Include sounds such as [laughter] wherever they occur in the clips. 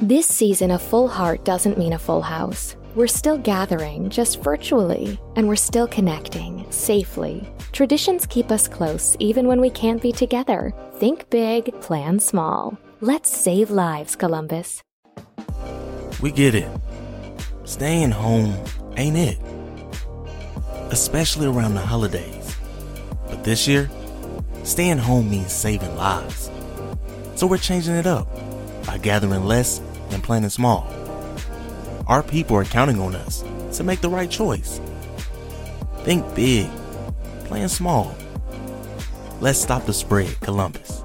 This season, a full heart doesn't mean a full house. We're still gathering, just virtually, and we're still connecting, safely. Traditions keep us close even when we can't be together. Think big, plan small. Let's save lives, Columbus. We get it. Staying home ain't it. Especially around the holidays. But this year, staying home means saving lives. So we're changing it up by gathering less and planning small. Our people are counting on us to make the right choice. Think big, plan small. Let's stop the spread, Columbus.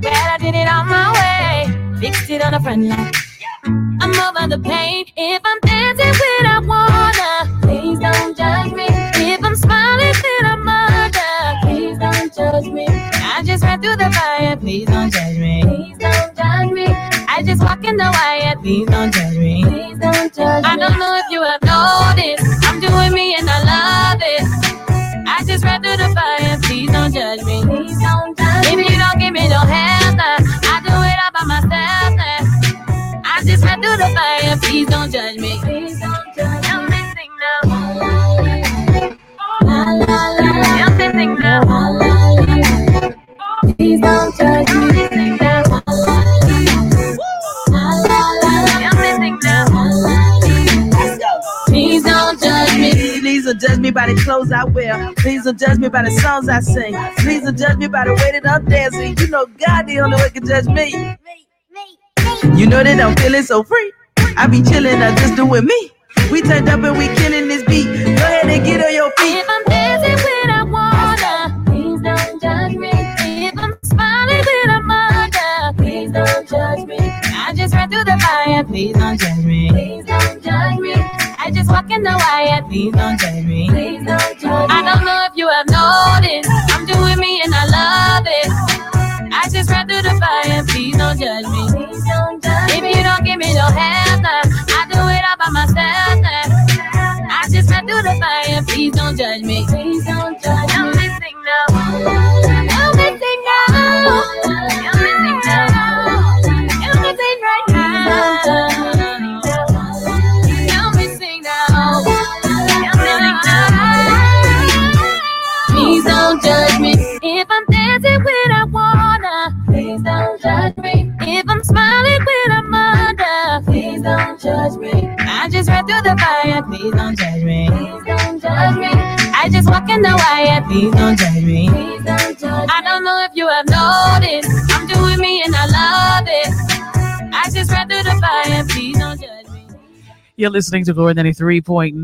Glad I did it on my way. Fixed it on the front line. I'm over the pain. If I'm dancing when I just ran through the fire, please don't judge me. Please don't judge me. I just walk in the wire, please don't judge me. Please don't judge me. I don't know if you have noticed, I'm doing me and I love it. I just ran through the fire, please don't judge me. Please don't judge me. If you don't give me no help, nah, I do it all by myself. Nah. I just ran through the fire, please don't judge me. Please don't judge me. I'm missing now. La la la. I'm missing now. Please don't judge me. Please don't judge me. Please don't judge me by the clothes I wear. Please don't judge me by the songs I sing. Please don't judge me by the way that I'm dancing. You know God the only one can judge me. You know that I'm feeling so free. I be chilling, I just doing me. We turned up and we killing this beat. Go ahead and get on your feet. I through the fire, please don't judge me. Please don't judge me. I just walk in the wire, please don't judge me. Please don't judge me. I don't know if you have noticed, I'm doing me and I love it. I just ran through the fire, please don't judge me. Please don't judge if you don't give me no nah, I do it all by myself. I just ran through the fire, please don't judge me. Please don't judge me. Through the fire. Please don't judge me. Please don't judge me. I just walk in the wire. Please don't judge me. Please don't judge I don't know if you have noticed. You're listening to Glory 93.9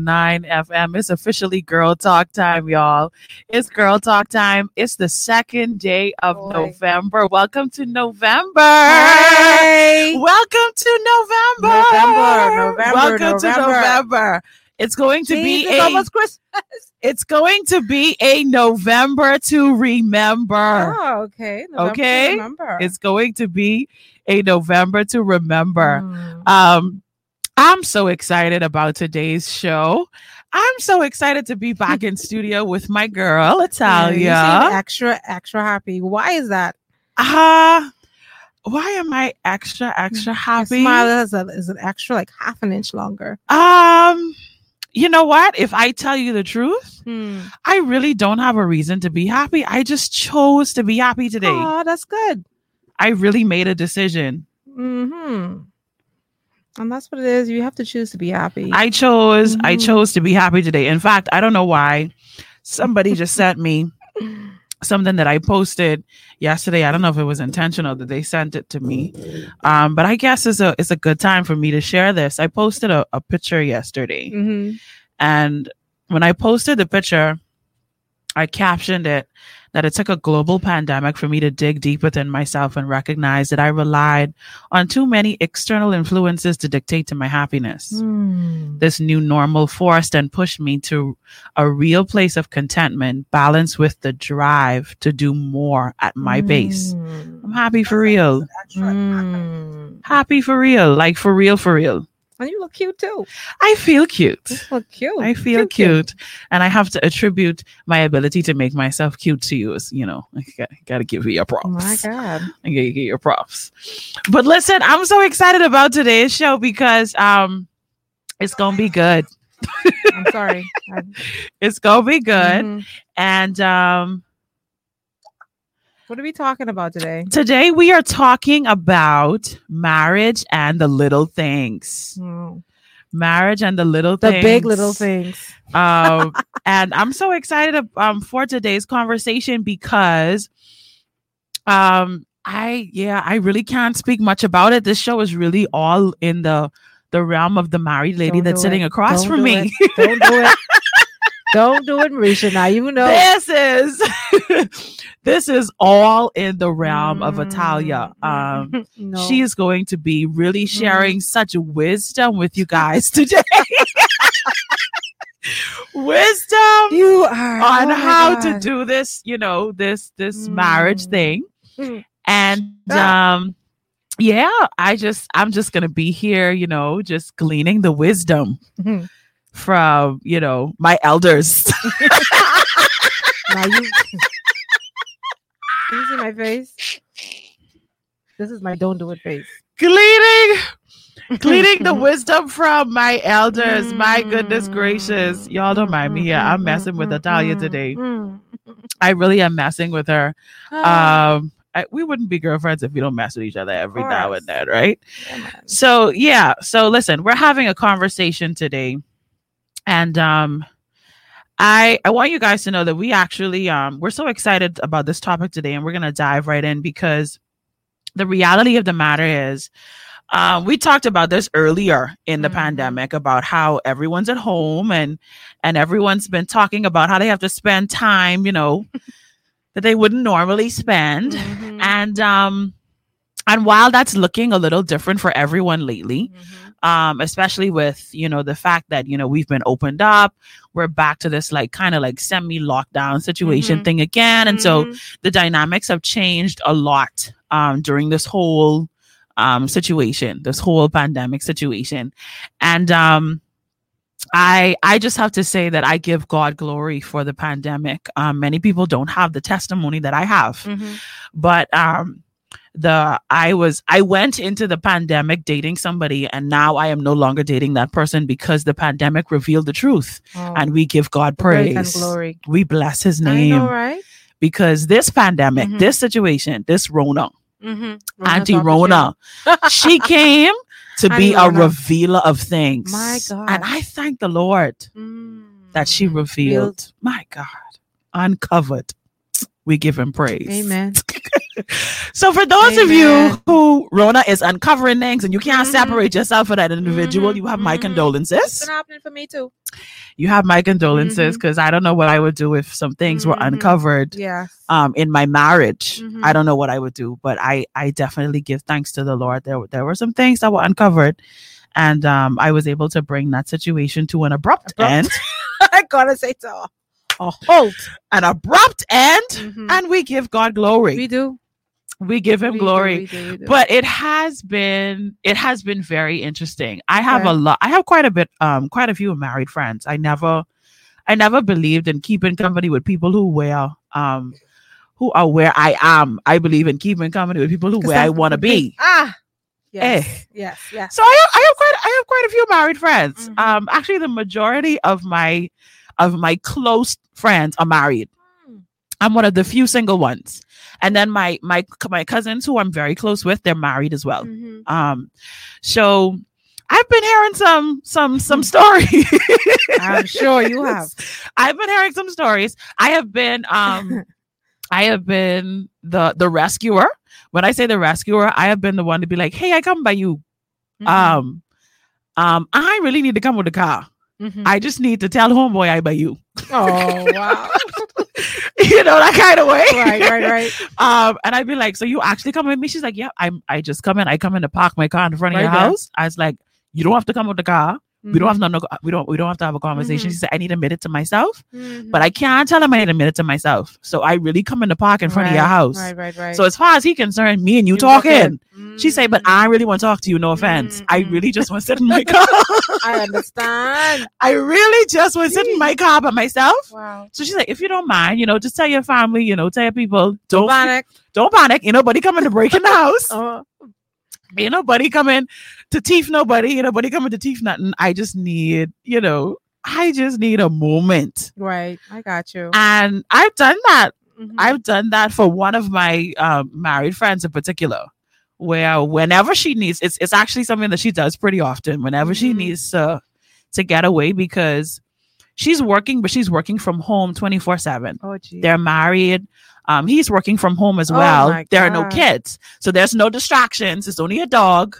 FM. It's officially Girl Talk time, y'all. It's Girl Talk time. It's the second day of Boy. November. Welcome to November. Hey. Welcome to November. November, November, Welcome to November. November. It's going to be it's a almost Christmas. it's going to be a November to remember. Oh, okay. November to Okay. Remember. It's going to be a November to remember. Mm. Um, I'm so excited about today's show. I'm so excited to be back in [laughs] studio with my girl, Italia. extra, extra happy. Why is that? Ah, why am I extra, extra Your happy? smile is, a, is an extra like half an inch longer. Um, you know what? If I tell you the truth, Hmm. I really don't have a reason to be happy. I just chose to be happy today. Oh, that's good. I really made a decision. Hmm. And that's what it is. You have to choose to be happy. I chose I Mhm. chose to be happy today. In fact, I don't know why. Somebody just sent me something that I posted yesterday. I don't know if it was intentional that they sent it to me. Um, but I guess it's a it's a good time for me to share this. I posted a, a picture yesterday. hmm And when I posted the picture, I captioned it that it took a global pandemic for me to dig deep within myself and recognize that I relied on too many external influences to dictate to my happiness. Hmm. This new normal forced and pushed me to a real place of contentment, balanced with the drive to do more at my pace. Hmm. I'm happy for real. Hmm. Happy for real. Like for real, for real. And you look cute too. I feel cute. You look cute. I feel cute, and I have to attribute my ability to make myself cute to you. As you know, I got, got to give you your props. Oh my god. I gotta get your props. But listen, I'm so excited about today's show because um, it's gonna be good. I'm sorry. [laughs] It's gonna be good, Mhm. and um, What are we talking about today? today we are talking about marriage and the little things. Oh, Marriage and the little The things. The big little things. um, [laughs] and I'm so excited um, for today's conversation because um, I yeah I really can't speak much about it. This show is really all in the the realm of the married lady Don't that's sitting it. across Don't from do me. it. Don't do it. [laughs] Don't do it, Mericha. Now you know. This is [laughs] this is all in the realm of Italia. Um, Mm, [laughs] no. She is going to be really Mm-hmm. sharing such wisdom with you guys [laughs] today. [laughs] wisdom you are on oh how to do this, you know, this this marriage Mm. thing. Mm. And Ah. um yeah, I just I'm just going to be here, you know, just gleaning the wisdom Mhm. from, you know, my elders. Now you. Can you see my face? This is my don't do it face. gleaning gleaning [laughs] the wisdom from my elders. My goodness gracious. Y'all don't mind me here. I'm messing with Natalia today. Mm. I really am messing with her. Ah, Um I, we wouldn't be girlfriends if we don't mess with each other every now and then, right? yeah. So yeah, so listen, we're having a conversation today, and um, I I want you guys to know that we actually um we're so excited about this topic today, and we're gonna dive right in because the reality of the matter is. Um, we talked about this earlier in the Mhm. pandemic about how everyone's at home and and everyone's been talking about how they have to spend time, you know, [laughs] that they wouldn't normally spend Mhm. and um and while that's looking a little different for everyone lately Mhm. Um especially with you know the fact that you know we've been opened up we're back to this like kind of like semi lockdown situation Mhm. thing again and so Mhm. the dynamics have changed a lot um during this whole um situation this whole pandemic situation and um I I just have to say that I give God glory for the pandemic. Um, many people don't have the testimony that I have Mhm. but um the i was i went into the pandemic dating somebody and now i am no longer dating that person because the pandemic revealed the truth Oh, and we give god praise glory. we bless his name know, right? because this pandemic Mhm. this situation this rona Mm-hmm. auntie rona [laughs] she came to be a revealer of things My God. and i thank the lord that she Mm. revealed my god uncovered we give him praise Amen. [laughs] so for those of you who Rona is uncovering things and you can't Mhm. separate yourself from that individual, Mhm, you have my mhm. condolences. It's been happening for me too. You have my condolences because I don't know what I would do if some things were Mhm. uncovered Yes. um in my marriage. I don't know what I would do, but I I definitely give thanks to the Lord. There were- there were some things that were uncovered and um I was able to bring that situation to an abrupt, Abrupt. end. [laughs] I gotta say so. A [laughs] halt. An abrupt end Mhm. and we give God glory. We do. we give him We do, glory. we do, we do. but it has been it has been very interesting i have Okay. a lot i have quite a bit um quite a few married friends i never i never believed in keeping company with people who wear um who are where i am i believe in keeping company with people who where i want to be Ah. Yes. Eh. Yes. Yes. so I have, I have quite I have quite a few married friends. Mhm. Um, actually, the majority of my of my close friends are married. Hmm. I'm one of the few single ones, and then my my my cousins who I'm very close with, they're married as well. Mhm. Um, so I've been hearing some some some stories. I'm sure you [laughs] have. I've been hearing some stories. I have been um [laughs] I have been the the rescuer. When I say the rescuer, I have been the one to be like, "Hey, I come by you. Mhm. Um um I really need to come with the car. Mhm. I just need to tell homeboy I by you." oh wow. [laughs] you know that kind of way. right. Right. Right. [laughs] Um, and I'd be like, "So you actually come with me?" She's like, "Yeah, I'm. I just come in. I come in to park my car in front of Right your there. house." I was like, "You don't have to come with the car. We don't have to no, we don't we don't have to have a conversation. Mhm. She said, I need a minute to myself, Mhm. but I can't tell him I need a minute to myself. So I really come in the park in front of your house. Right, right, right. So as far as he concerned, me and you, You talking. She said, but. I really want to talk to you. No offense. I really just want to sit in my [laughs] car. I understand. [laughs] I really just want to sit in my car by myself. Wow. So she's like, if you don't mind, you know, just tell your family, you know, tell your people, don't Panic. don't panic. Ain't nobody coming to break in the house. Oh, Ain't nobody coming to teeth nobody. Ain't nobody coming to teeth nothing. I just need, you know, I just need a moment. right. I got you. And I've done that. Mhm. I've done that for one of my um, married friends in particular, where whenever she needs, it's it's actually something that she does pretty often. Whenever she Mhm. needs to to get away because she's working, but she's working from home twenty four seven. oh. They're married. Um, he's working from home as Oh well. my there are no kids, so there's no distractions. It's only a dog.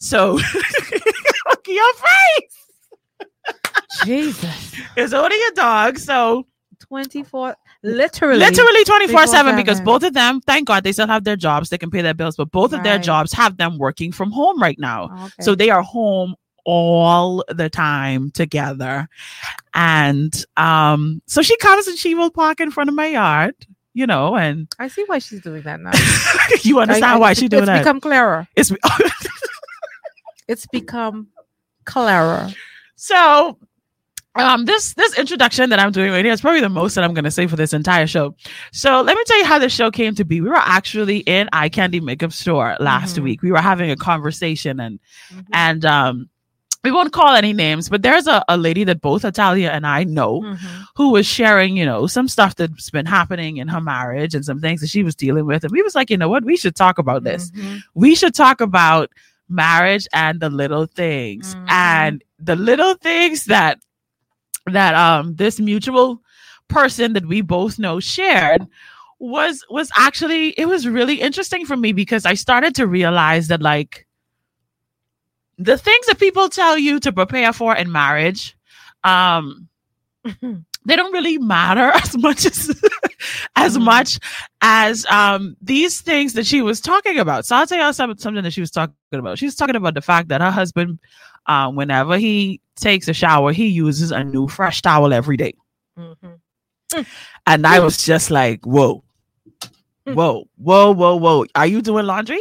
So [laughs] look at your face. Jesus. It's only a dog. So 24. Literally. literally 24 7 because both of them thank god they still have their jobs they can pay their bills but both of their jobs have them working from home right now Okay. so they are home all the time together and um so she comes and she will park in front of my yard you know and I see why she's doing that now. [laughs] you understand I- I- why she doing it's that become clearer. it's [laughs] It's become clearer. So um this this introduction that I'm doing right here is probably the most that I'm gonna say for this entire show. So let me tell you how the show came to be. We were actually in Eye Candy Makeup Store last Mhm. week. We were having a conversation and Mhm. and um we won't call any names, but there's a, a lady that both Italia and I know Mhm. who was sharing, you know, some stuff that's been happening in her marriage and some things that she was dealing with. And we was like, you know what, we should talk about this Mhm. we should talk about marriage and the little things Mhm. and the little things that that um this mutual person that we both know shared was was actually it was really interesting for me because I started to realize that like the things that people tell you to prepare for in marriage um [laughs] they don't really matter [laughs] as much as [laughs] as Mhm. much as um these things that she was talking about. So I'll tell you some, something that she was talking about. She was talking about the fact that her husband, um, whenever he takes a shower, he uses a new fresh towel every day. Mhm. And I was just like, whoa, whoa, whoa, whoa, whoa. Are you doing laundry?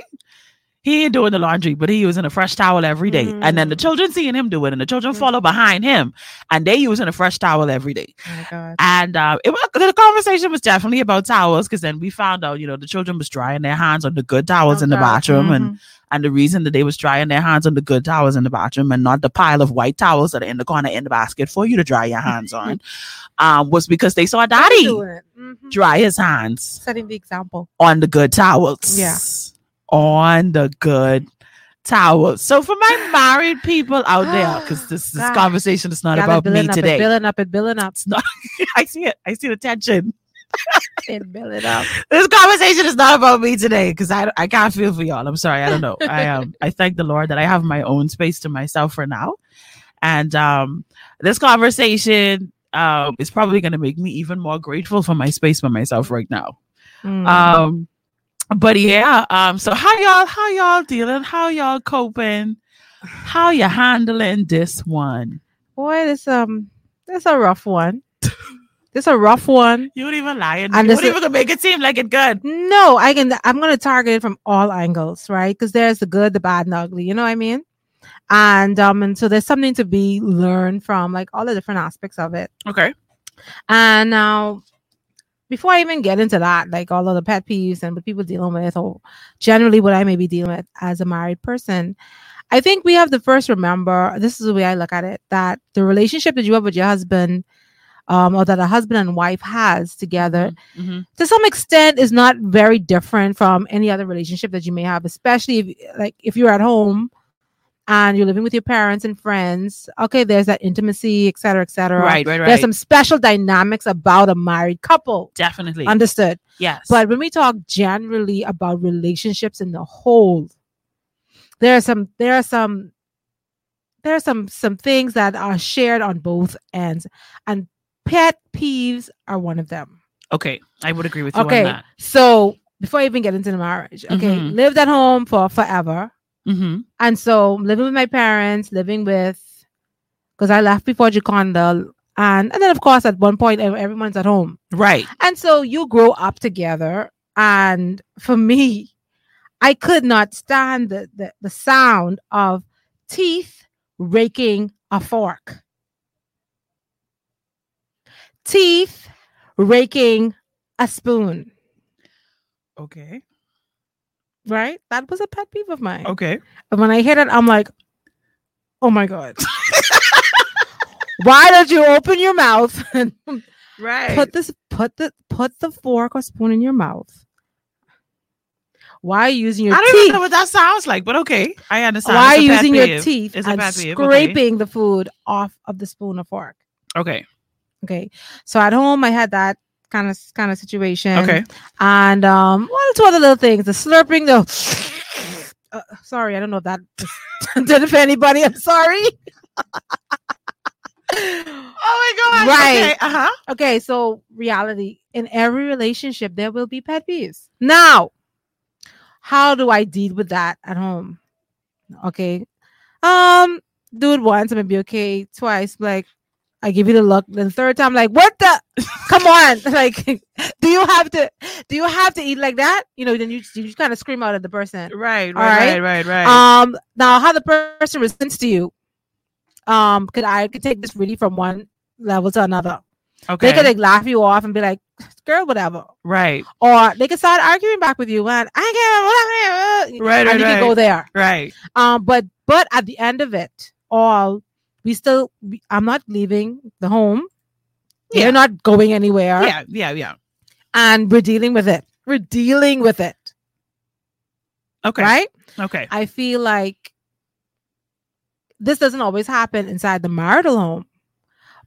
He ain't doing the laundry, but he using a fresh towel every day. And then the Mm. children seeing him do it, and the children Mm. follow behind him, and they using a fresh towel every day. Oh my God. And uh, it was the conversation was definitely about towels because then we found out, you know, the children was drying their hands on the good towels Oh, in the bathroom, and Mhm. and the reason that they was drying their hands on the good towels in the bathroom and not the pile of white towels that are in the corner in the basket for you to dry your hands on, [laughs] um, was because they saw daddy. Mhm. dry his hands Setting the example. on the good towels. Yeah. On the good towels. So for my [sighs] married people out there, because [sighs] this this conversation is not about me today. building up, it building up, It's not. [laughs] I see it. I see the tension. [laughs] it building up. [laughs] this conversation is not about me today because I, I can't feel for y'all. I'm sorry. I don't know. I um I thank the Lord that I have my own space to myself for now. And um this conversation um is probably gonna make me even more grateful for my space for myself right now. Mm. Um but yeah, um so how y'all how y'all dealing? How y'all coping? How you handling this one? Boy, this um, this a rough one. this a rough one. You don't even lying. And you don't even make it seem like it good. No, I can. I'm gonna target it from all angles, right? Because there's the good, the bad, and the ugly. You know what I mean? And um, and so there's something to be learned from like all the different aspects of it. Okay. And now, before I even get into that, like all of the pet peeves and what people dealing with, or generally what I may be dealing with as a married person, I think we have to first remember this is the way I look at it that the relationship that you have with your husband, um, or that a husband and wife has together, Mhm. to some extent, is not very different from any other relationship that you may have, especially if, like, if you're at home. And you're living with your parents and friends. Okay, there's that intimacy, et cetera, et cetera. Right, right, right. There's some special dynamics about a married couple. Definitely. Understood. yes. But when we talk generally about relationships in the whole, there are some there are some there are some some things that are shared on both ends. And pet peeves are one of them. okay, I would agree with you Okay. on that. So before I even get into the marriage, okay, Mhm. lived at home for forever. Mm-hmm. And so living with my parents, living with because I left before Jaconda. And, and then, of course, at one point, everyone's at home. Right. And so you grow up together. And for me, I could not stand the, the, the sound of teeth raking a fork. Teeth raking a spoon, Okay. Right? That was a pet peeve of mine. Okay. And when I hear it, I'm like, oh my God. Why don't you open your mouth and Right. put this put the put the fork or spoon in your mouth? Why are you using your I don't teeth? even know what that sounds like, but okay. I understand. Why are you using your peeve. teeth It's and peeve. Okay. scraping the food off of the spoon or fork? Okay. Okay. So at home I had that kind of kind of situation. Okay. And um one or two other little things. The slurping, the uh, sorry, I don't know if that did it for anybody. I'm sorry. Oh my god. Right. Okay. Uh huh. Okay, so reality in every relationship there will be pet peeves. Now, how do I deal with that at home? Okay. Um, do it once, I'm gonna be okay. Twice, like I give you the look. Then third time, like, what the come on? [laughs] Like, do you have to do you have to eat like that? You know, then you you kind of scream out at the person. Right. Right. right. Right. Right. Right. Um, now how the person responds to you. Um, could I could take this really from one level to another. okay. They could like laugh you off and be like, "Girl, whatever," right. or they could start arguing back with you and I can't, Right. and Right. you right. can go there. Right. Um, but but at the end of it all, we still we, I'm not leaving the home. Yeah. You're not going anywhere, Yeah. Yeah. Yeah. and we're dealing with it. We're dealing with it, Okay. right? Okay. I feel like this doesn't always happen inside the marital home.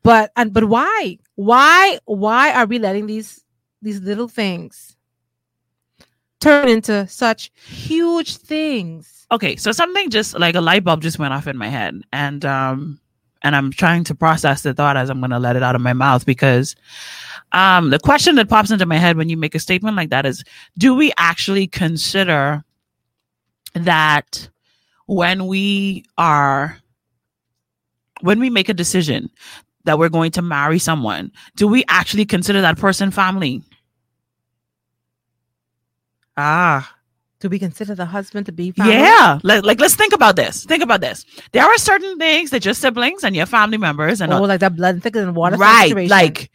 But and but why? Why why are we letting these these little things turn into such huge things? okay so something just like a light bulb just went off in my head and um and i'm trying to process the thought as i'm going to let it out of my mouth because um the question that pops into my head when you make a statement like that is do we actually consider that when we are when we make a decision that we're going to marry someone do we actually consider that person family? Ah Do we consider the husband to be family? yeah, like, like let's think about this. Think about this. There are certain things that your siblings and your family members and Oh, all- like that blood thicker than water. right, situation. like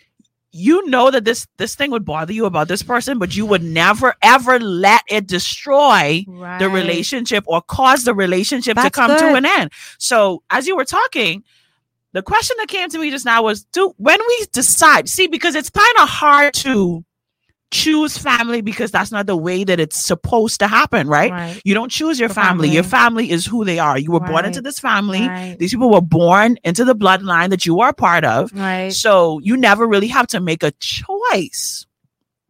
you know that this this thing would bother you about this person, but you would never ever let it destroy the relationship or cause the relationship to That's come to an end. So as you were talking, the question that came to me just now was do when we decide, see, because it's kind of hard to choose family because that's not the way that it's supposed to happen, right? Right. You don't choose your Your family. Your family. family is who they are. You were born into this family. Right. These people were born into the bloodline that you are a part of. Right. So you never really have to make a choice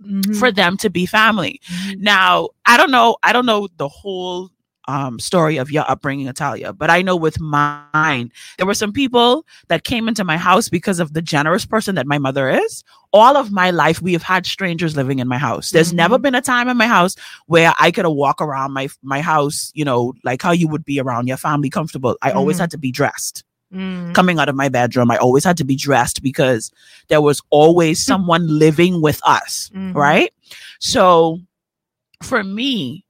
Mhm. for them to be family. Mhm. Now, I don't know, I don't know the whole um story of your upbringing, Italia, but I know with mine, there were some people that came into my house because of the generous person that my mother is. All of my life, we have had strangers living in my house. There's never Mhm. been a time in my house where I could walk around my my house, you know, like how you would be around your family comfortable. I always Mhm. had to be dressed Mm. coming out of my bedroom. I always had to be dressed because there was always [laughs] someone living with us, Mhm. right? So for me,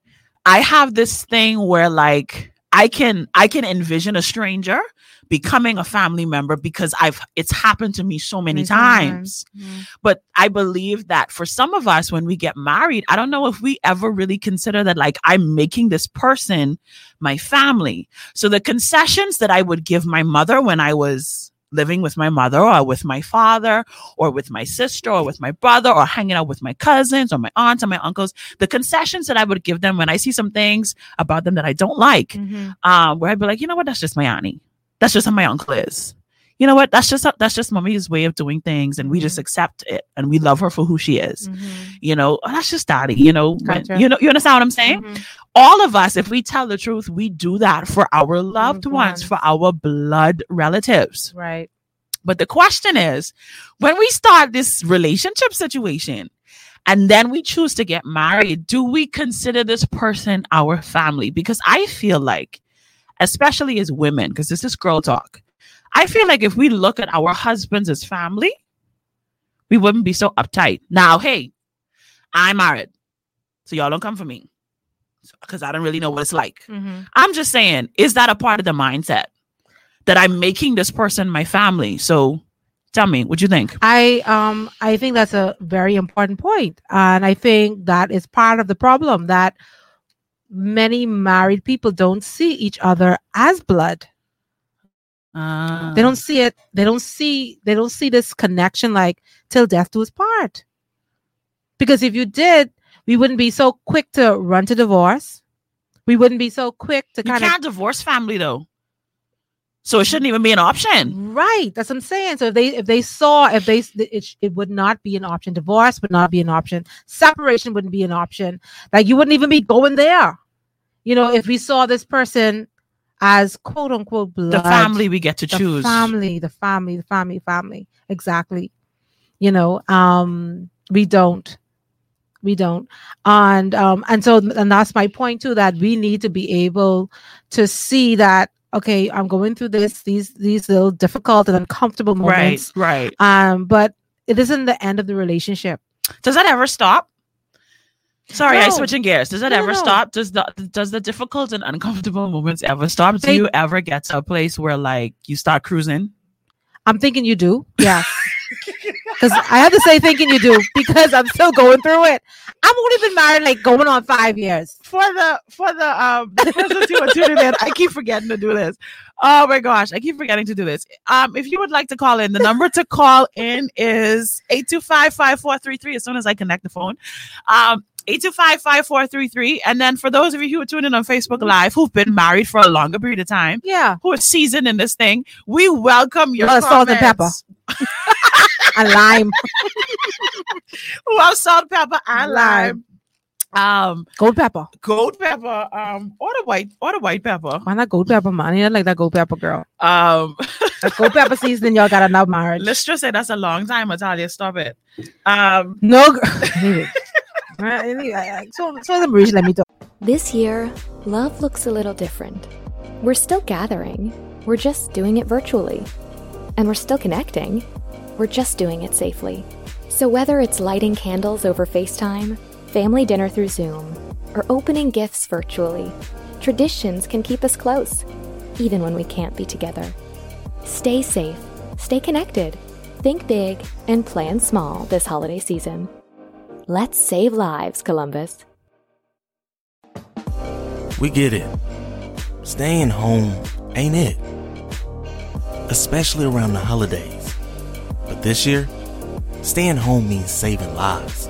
I have this thing where like I can I can envision a stranger becoming a family member because I've it's happened to me so many Many times. Mhm. But I believe that for some of us, when we get married, I don't know if we ever really consider that, like, I'm making this person my family. So the concessions that I would give my mother when I was living with my mother or with my father or with my sister or with my brother or hanging out with my cousins or my aunts and my uncles, the concessions that I would give them when I see some things about them that I don't like, Mhm. um, where I'd be like, you know what, that's just my auntie. That's just how my uncle is. You know what? That's just that's just mommy's way of doing things, and we just Mhm. accept it, and we love her for who she is. Mhm. You know, oh, that's just daddy. You know, when- you know, you understand what I'm saying? Mhm. All of us, if we tell the truth, we do that for our loved ones, ones. for our blood relatives. Right. But the question is, when we start this relationship situation, and then we choose to get married, do we consider this person our family? Because I feel like, especially as women, because this is girl talk, I feel like if we look at our husbands as family, we wouldn't be so uptight. Now, hey, I'm married, so y'all don't come for me because I don't really know what it's like. Mhm. I'm just saying, is that a part of the mindset that I'm making this person my family? So tell me, what do you think? I um I think that's a very important point, and I think that is part of the problem that many married people don't see each other as blood. Uh, They don't see it. They don't see. They don't see this connection like till death do us part. Because if you did, we wouldn't be so quick to run to divorce. We wouldn't be so quick to kind of can't divorce family though, so it shouldn't even be an option. Right. That's what I'm saying. So if they if they saw if they it, it would not be an option. Divorce would not be an option. Separation wouldn't be an option. Like you wouldn't even be going there. You know, if we saw this person as quote unquote blood, The family we get to the choose. family, the family, the family, family. Exactly. You know, um, we don't. We don't. And um, and so and that's my point too, that we need to be able to see that, okay, I'm going through this, these these little difficult and uncomfortable Right, moments. right. Um, but it isn't the end of the relationship. Does that ever stop? Sorry, I No. switching gears. Does that No, ever no. stop? Does the does the difficult and uncomfortable moments ever stop? Do They- you ever get to a place where like you start cruising? I'm thinking you do. Yeah. [laughs] Because I have to say thinking you do because I'm still going through it. I've only been married like going on five years. For the for the um the persons who are tuning in, I keep forgetting to do this. Oh my gosh, I keep forgetting to do this. Um, if you would like to call in, the number to call in is 825-5433 as soon as I connect the phone. Um 825-5433. And then for those of you who are tuning in on Facebook Live who've been married for a longer period of time, Yeah. who are seasoned in this thing, we welcome your salt and pepper. And [laughs] lime. [laughs] Well, salt, pepper, and Lime. lime. Um, Gold pepper. gold pepper, um, or the white, or the white pepper. Why not gold pepper, man? You like that gold pepper girl. Um, gold pepper [laughs] seasoning, y'all got enough marriage. let's just say that's a long time, Natalia. Stop it. Um, No. Anyway, So, so let me talk. This year, love looks a little different. We're still gathering, we're just doing it virtually. And we're still connecting, we're just doing it safely. So whether it's lighting candles over FaceTime, family dinner through Zoom, or opening gifts virtually, traditions can keep us close, even when we can't be together. Stay safe, stay connected, think big, and plan small this holiday season. Let's save lives, Columbus. We get it. Staying home ain't it. Especially around the holidays. But this year, staying home means saving lives.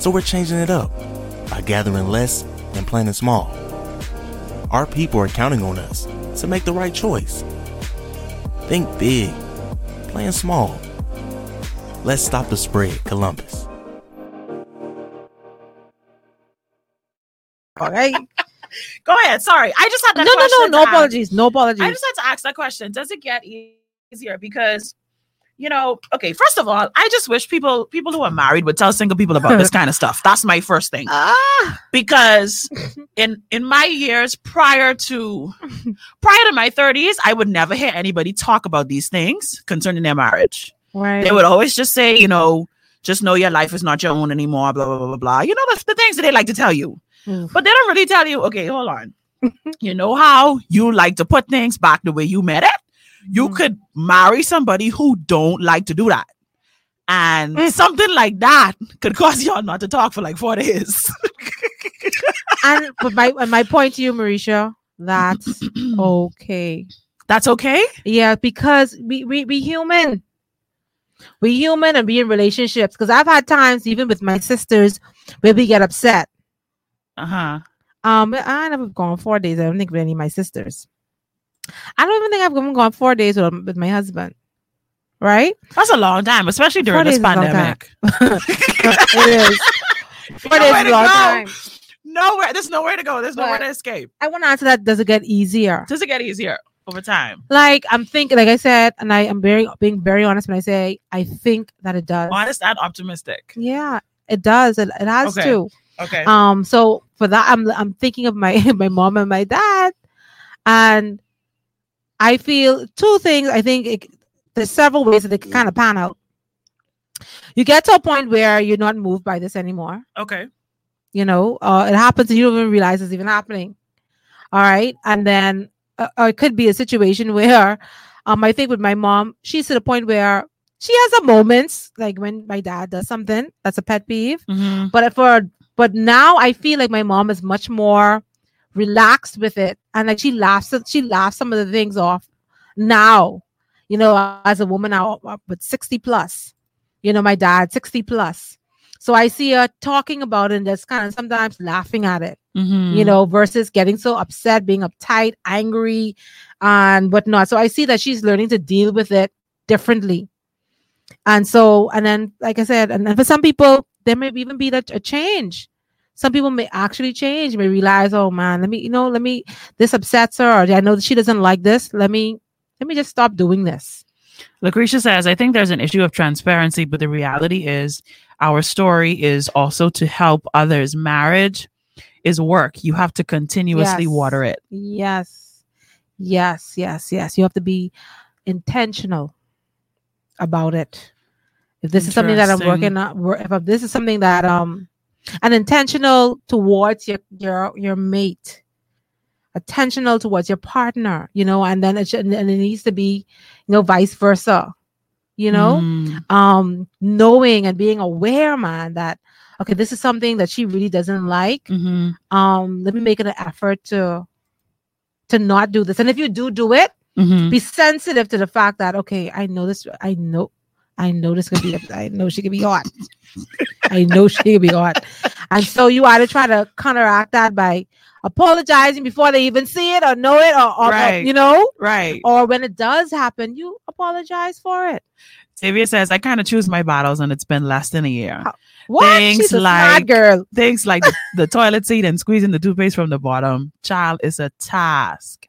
So we're changing it up by gathering less and planning small. Our people are counting on us to make the right choice. Think big, plan small. Let's stop the spread, Columbus. All right. [laughs] go ahead. Sorry, I just had No, that. no, no, question no to ask. apologies. No apologies. I just had to ask that question. Does it get easier? Because you know, okay, first of all, I just wish people people who are married would tell single people about this [laughs] kind of stuff. That's my first thing. ah, Because in in my years prior to [laughs] prior to my 30s, I would never hear anybody talk about these things concerning their marriage. right. They would always just say, you know, just know your life is not your own anymore, blah blah blah blah blah. You know, the, the things that they like to tell you. Mm. But they don't really tell you, okay, hold on. [laughs] you know how you like to put things back the way you met it? You Mm. could marry somebody who don't like to do that. And Mm. something like that could cause y'all not to talk for like four days. [laughs] and but my and my point to you, Mericha, that's [clears throat] okay. That's okay? Yeah, because we we we human. We human and we in relationships. Because I've had times, even with my sisters, where we get upset. Uh-huh. Um, but I never gone four days. I don't think with any of my sisters. I don't even think I've even gone four days with, with my husband. Right? That's a long time, especially during Four this days is a long time. pandemic. [laughs] it is. Four Nowhere days is a long time. Nowhere. There's nowhere to go. There's nowhere But- to escape. I want to answer that. Does it get easier? Does it get easier over time? Like I'm thinking, like I said, and I am very being very honest when I say I think that it does. Honest and optimistic. Yeah, it does. It, it has Okay. to. Okay. Um, so for that, I'm I'm thinking of my [laughs] my mom and my dad, and I feel two things. I think it, there's several ways that it can kind of pan out. You get to a point where you're not moved by this anymore. Okay. You know, uh, it happens and you don't even realize it's even happening. All right. And then uh, it could be a situation [laughs] where, um, I think with my mom, she's to the point where she has a moments like when my dad does something that's a pet peeve. Mm-hmm. But for but now I feel like my mom is much more relaxed with it, and like she laughs she laughs some of the things off now. You know, as a woman now, uh, with sixty plus, you know, my dad sixty plus. So I see her talking about it and just kind of sometimes laughing at it, Mm-hmm. you know, versus getting so upset, being uptight, angry, and whatnot. So I see that she's learning to deal with it differently. And so, and then, like I said, and then for some people, there may even be that a change. Some people may actually change, may realize, oh man, let me, you know, let me, this upsets her, or I know that she doesn't like this. Let me, let me just stop doing this. Lucretia says, I think there's an issue of transparency, but the reality is our story is also to help others. Marriage is work. You have to continuously Yes. water it. Yes. Yes, yes, yes. You have to be intentional about it. If this is something that I'm working on, if this is something that um and intentional towards your your your mate, intentional towards your partner, you know, and then it should, and it needs to be, you know, vice versa. You know, Mm, um, knowing and being aware, man, that okay, this is something that she really doesn't like. Mhm, um let me make an effort to to not do this. And if you do do it mhm. be sensitive to the fact that okay i know this i know i know this could be i know she could be hot i know she could be hot and so you either try to counteract that by apologizing before they even see it or know it or, or- Right. you know Right. or when it does happen you apologize for it Xavier says, I kind of choose my battles and it's been less than a year. What Things she's like- girl Things like the, the toilet seat and squeezing the toothpaste from the bottom. Child is a task.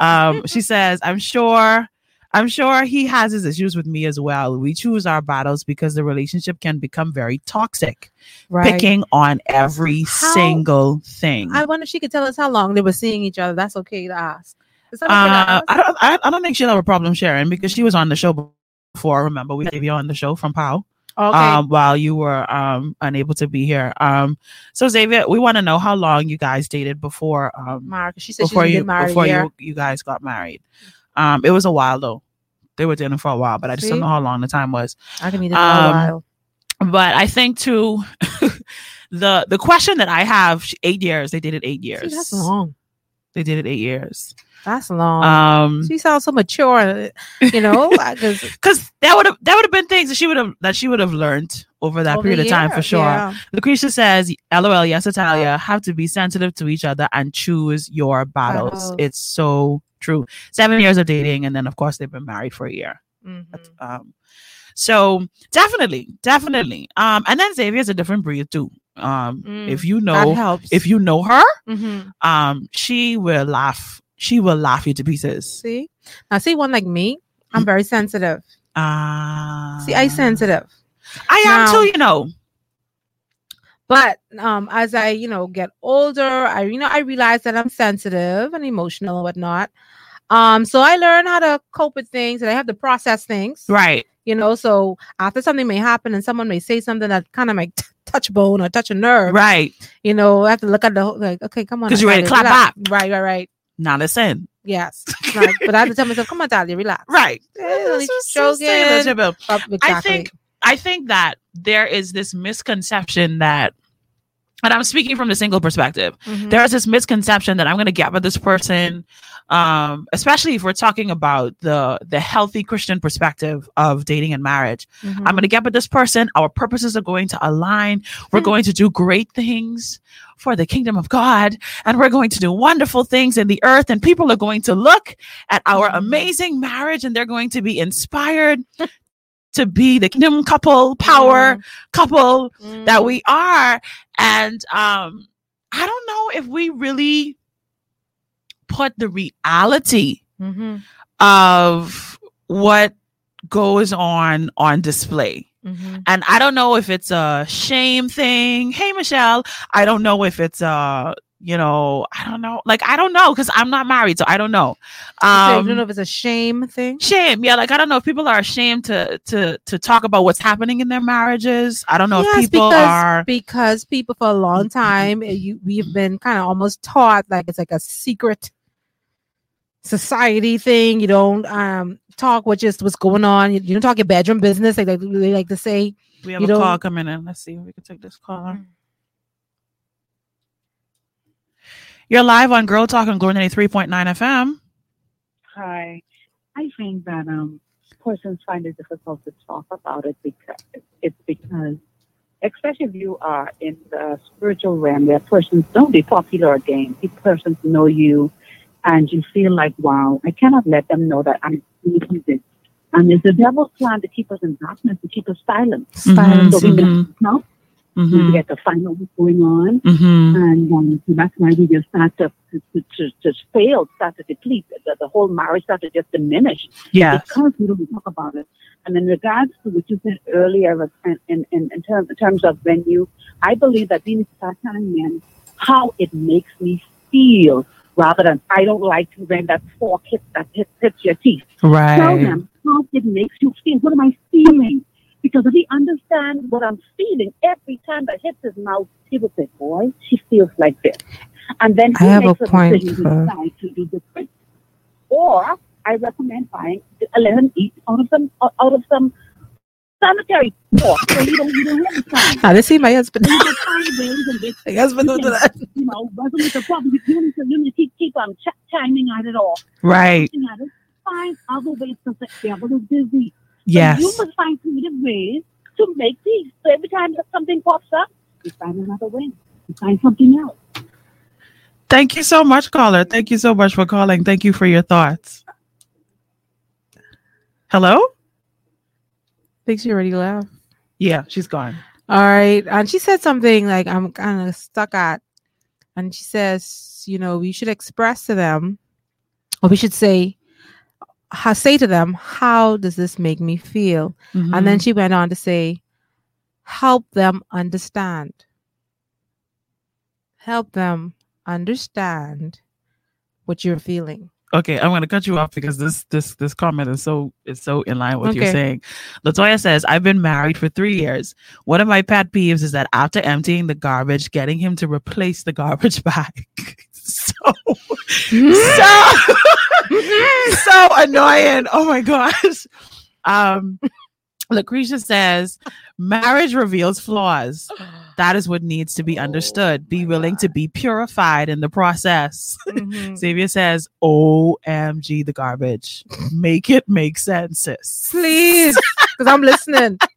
Um, she says, I'm sure, I'm sure he has his issues with me as well. We choose our battles because the relationship can become very toxic, right picking on every How- single thing. i wonder if she could tell us how long they were seeing each other that's okay to ask okay to Uh. I don't. I, I don't think she'll have a problem sharing because she was on the show before. Remember, we had you on the show from Pow. okay Um, while you were um unable to be here. Um, so Xavier, we want to know how long you guys dated before um Mark. She said before she's you married before you you guys got married. Um, it was a while though. They were dating for a while, but I just don't know how long the time was. I can be there for um, a while. But I think too, [laughs] the the question that I have, eight years. They did it eight years. See, that's long. They did it eight years. That's long. Um, she sounds so mature, you know. [laughs] Because [laughs] because that would have that would have been things that she would have that she would have learned over that period of time for sure. Lucretia says, "LOL, yes, Italia, have to be sensitive to each other and choose your battles. Battles. It's so true. Seven years of dating, and then of course they've been married for a year. Mm-hmm. Um, so definitely, definitely. Um, and then Xavier's a different breed too. Um, Mm, if you know, if you know her, Mhm. um, she will laugh. She will laugh you to pieces. see, now see one like me, I'm very sensitive. Uh, See, I sensitive. I am Now- too. You know. But um, as I, you know, get older, I, you know, I realize that I'm sensitive and emotional and whatnot. Um, so I learn how to cope with things and I have to process things. Right. You know, so after something may happen and someone may say something that kind of might touch bone or touch a nerve, Right. you know, I have to look at the whole, like, okay, come on. Because you're ready to clap relax. Right, right, right. Now listen. Yes. [laughs] Like, but I have to tell myself, come on, Talia, relax. Right. Only Just- just say joking. Jabel. Uh, I think I think that there is this misconception that and I'm speaking from the single perspective. Mhm. There is this misconception that I'm going to get with this person, um, especially if we're talking about the the healthy Christian perspective of dating and marriage. Mhm. I'm going to get with this person. Our purposes are going to align. We're Hmm. going to do great things for the kingdom of God, and we're going to do wonderful things in the earth. And people are going to look at our Mhm. amazing marriage, and they're going to be inspired [laughs] to be the kingdom couple, power couple Mhm. that we are. And um, I don't know if we really put the reality Mhm. of what goes on on display. Mhm. And I don't know if it's a shame thing. Hey, Michelle. I don't know if it's a you know, I don't know. Like I don't know because I'm not married, so I don't know. So Um, you don't know if it's a shame thing. shame, yeah. Like I don't know if people are ashamed to to to talk about what's happening in their marriages. I don't know Yes, if people because, are. because people for a long time uh, you we've been kind of almost taught like it's like a secret society thing. You don't um talk what just what's going on. You, you don't talk your bedroom business. Like they, they like to say. We have you a call coming in. Let's see if we can take this caller. You're live on Girl Talk on Glory 93.9 FM. Hi. I think that um persons find it difficult to talk about it because it's because especially if you are in the spiritual realm where persons don't be popular again. If persons know you and you feel like, wow, I cannot let them know that I'm doing this. And it's the devil's plan to keep us in darkness, to keep us silent. Silence. So we Mhm. get Mhm. we get the find out what's going on. Mhm. And um, that's why we just start to, to, to, to fail, start to deplete. The, the whole marriage start to just diminish Yes. because we don't talk about it. And in regards to what you said earlier, in, in, in, in, terms, in terms of you, I believe that we need to start telling men how it makes me feel rather than I don't like to when that fork hits, that hits, hits your teeth. Right. Tell them how it makes you feel. What am I feeling? Because if he understands what I'm feeling every time that hits his mouth, he will say, boy, she feels like this. And then he I have makes a, point decision to for- to do different. Or I recommend buying a lemon eat out of some out of some sanitary fork so you don't you don't have time. Now this see my husband. You can find ways in which My husband don't do that. you know, resonate the problem. You need to, you need to keep, keep um, ch- chiming at it all. Right. At it. Find other ways because the devil is busy. So Yes. you must find creative ways to make peace. So every time something pops up, you find another way. You find something else. Thank you so much, caller. Thank you so much for calling. Thank you for your thoughts. Hello? I Think she already left. Yeah, she's gone. All right. And she said something like I'm kind of stuck at. And she says, you know, we should express to them, or we should say, how, say to them, how does this make me feel? And Mm-hmm. then she went on to say, help them understand. Help them understand what you're feeling. Okay, I'm gonna cut you off because this this this comment is so is so in line with what you're saying. Latoya says, I've been married for three years. One of my pet peeves is that after emptying the garbage, getting him to replace the garbage [laughs] bag. So so so annoying. Oh my gosh. Um Lucretia says, marriage reveals flaws. That is what needs to be understood. Be willing to be purified in the process. Mhm. Xavier says, OMG, the garbage. Make it make sense, sis. Please, because I'm listening. [laughs]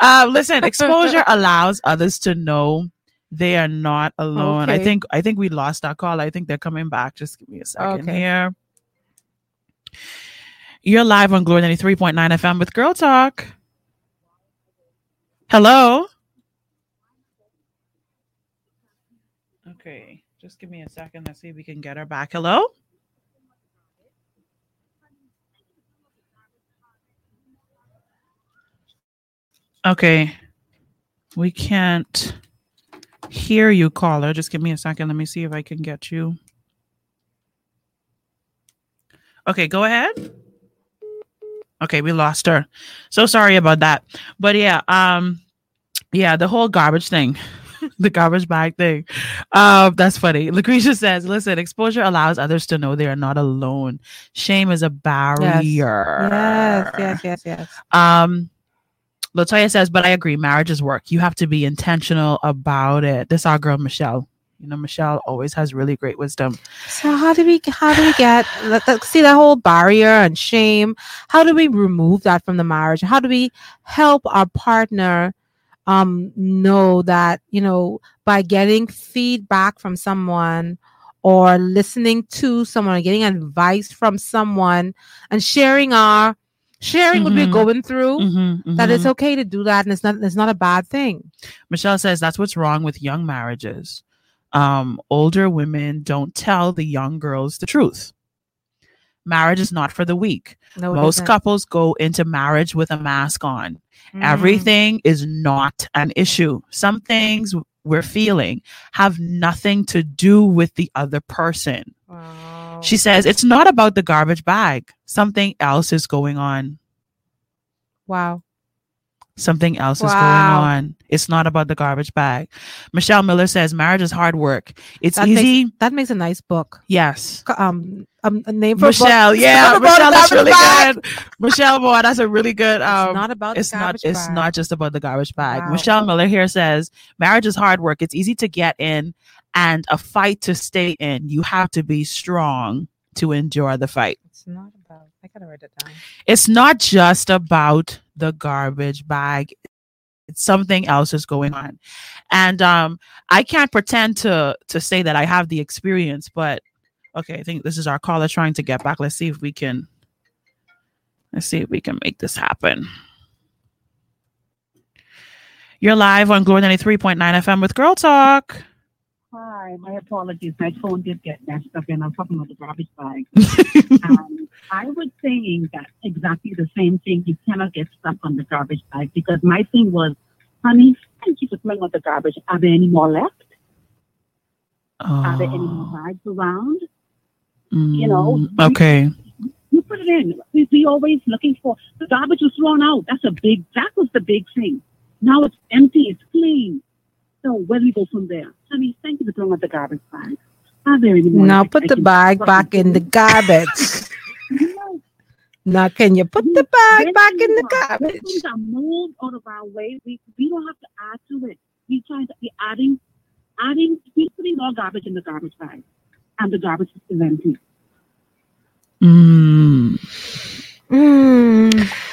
Uh, listen, exposure allows others to know they are not alone. I think I think we lost our call. I think they're coming back. Just give me a second Okay. here. You're live on Glory 93.9 FM with Girl Talk. Hello. Okay, just give me a second. Let's see if we can get her back. Hello. Okay. We can't hear you, caller. Just give me a second. Let me see if I can get you. Okay, go ahead. Okay, we lost her. So sorry about that. But yeah, um, yeah, the whole garbage thing, [laughs] the garbage bag thing. Um, that's funny. Lucretia says, listen, exposure allows others to know they are not alone. Shame is a barrier. Yes, yes, yes, yes. Um, Latoya says, but I agree, marriage is work. You have to be intentional about it. This our girl Michelle. You know, Michelle always has really great wisdom. So how do we how do we get see that whole barrier and shame? How do we remove that from the marriage? How do we help our partner um know that, you know, by getting feedback from someone or listening to someone or getting advice from someone and sharing our sharing what we're going through Mhm, that mhm. it's okay to do that and it's not it's not a bad thing. Michelle says that's what's wrong with young marriages. Um, older women don't tell the young girls the truth. Marriage is not for the weak. No, Most couples go into marriage with a mask on. Mm. Everything is not an issue. Some things we're feeling have nothing to do with the other person. Wow. She says it's not about the garbage bag. Something else is going on. wow. Something else is going on. It's not about the garbage bag. Michelle Miller says marriage is hard work. It's That makes- easy. That makes a nice book. yes. Um, um a name for. Michelle, yeah, [laughs] Michelle, that's really bag. good. Michelle, boy, that's a really good. Um, it's not about it's the not garbage it's bag. not just about the garbage bag Wow. michelle miller here says marriage is hard work it's easy to get in and a fight to stay in you have to be strong to endure the fight It's not about. I gotta write it down. it's not just about the garbage bag it's something else is going on and um i can't pretend to to say that i have the experience but okay i think this is our caller trying to get back let's see if we can let's see if we can make this happen you're live on Glory 93.9 FM with Girl Talk. Hi, my apologies. My phone did get messed up, and I'm talking about the garbage bag. [laughs] um, I was saying that exactly the same thing. You cannot get stuck on the garbage bag because my thing was, honey, thank you for throwing out the garbage. Are there any more left? Are there any more Oh, bags around? you know, mm, okay. You put it in. We, we always looking for the garbage was thrown out. That's a big. That was the big thing. Now it's empty. It's clean. So where do we go from there? Honey, thank you for throwing out the garbage bag. Are there any more Now put I the bag back in the garbage. [laughs] No. now can you put the bag When back in the are- garbage? Things are moved out of our way. We, we don't have to add to it. We try to be adding, adding, we putting more garbage in the garbage bag, and the garbage is empty. Mm. Mm.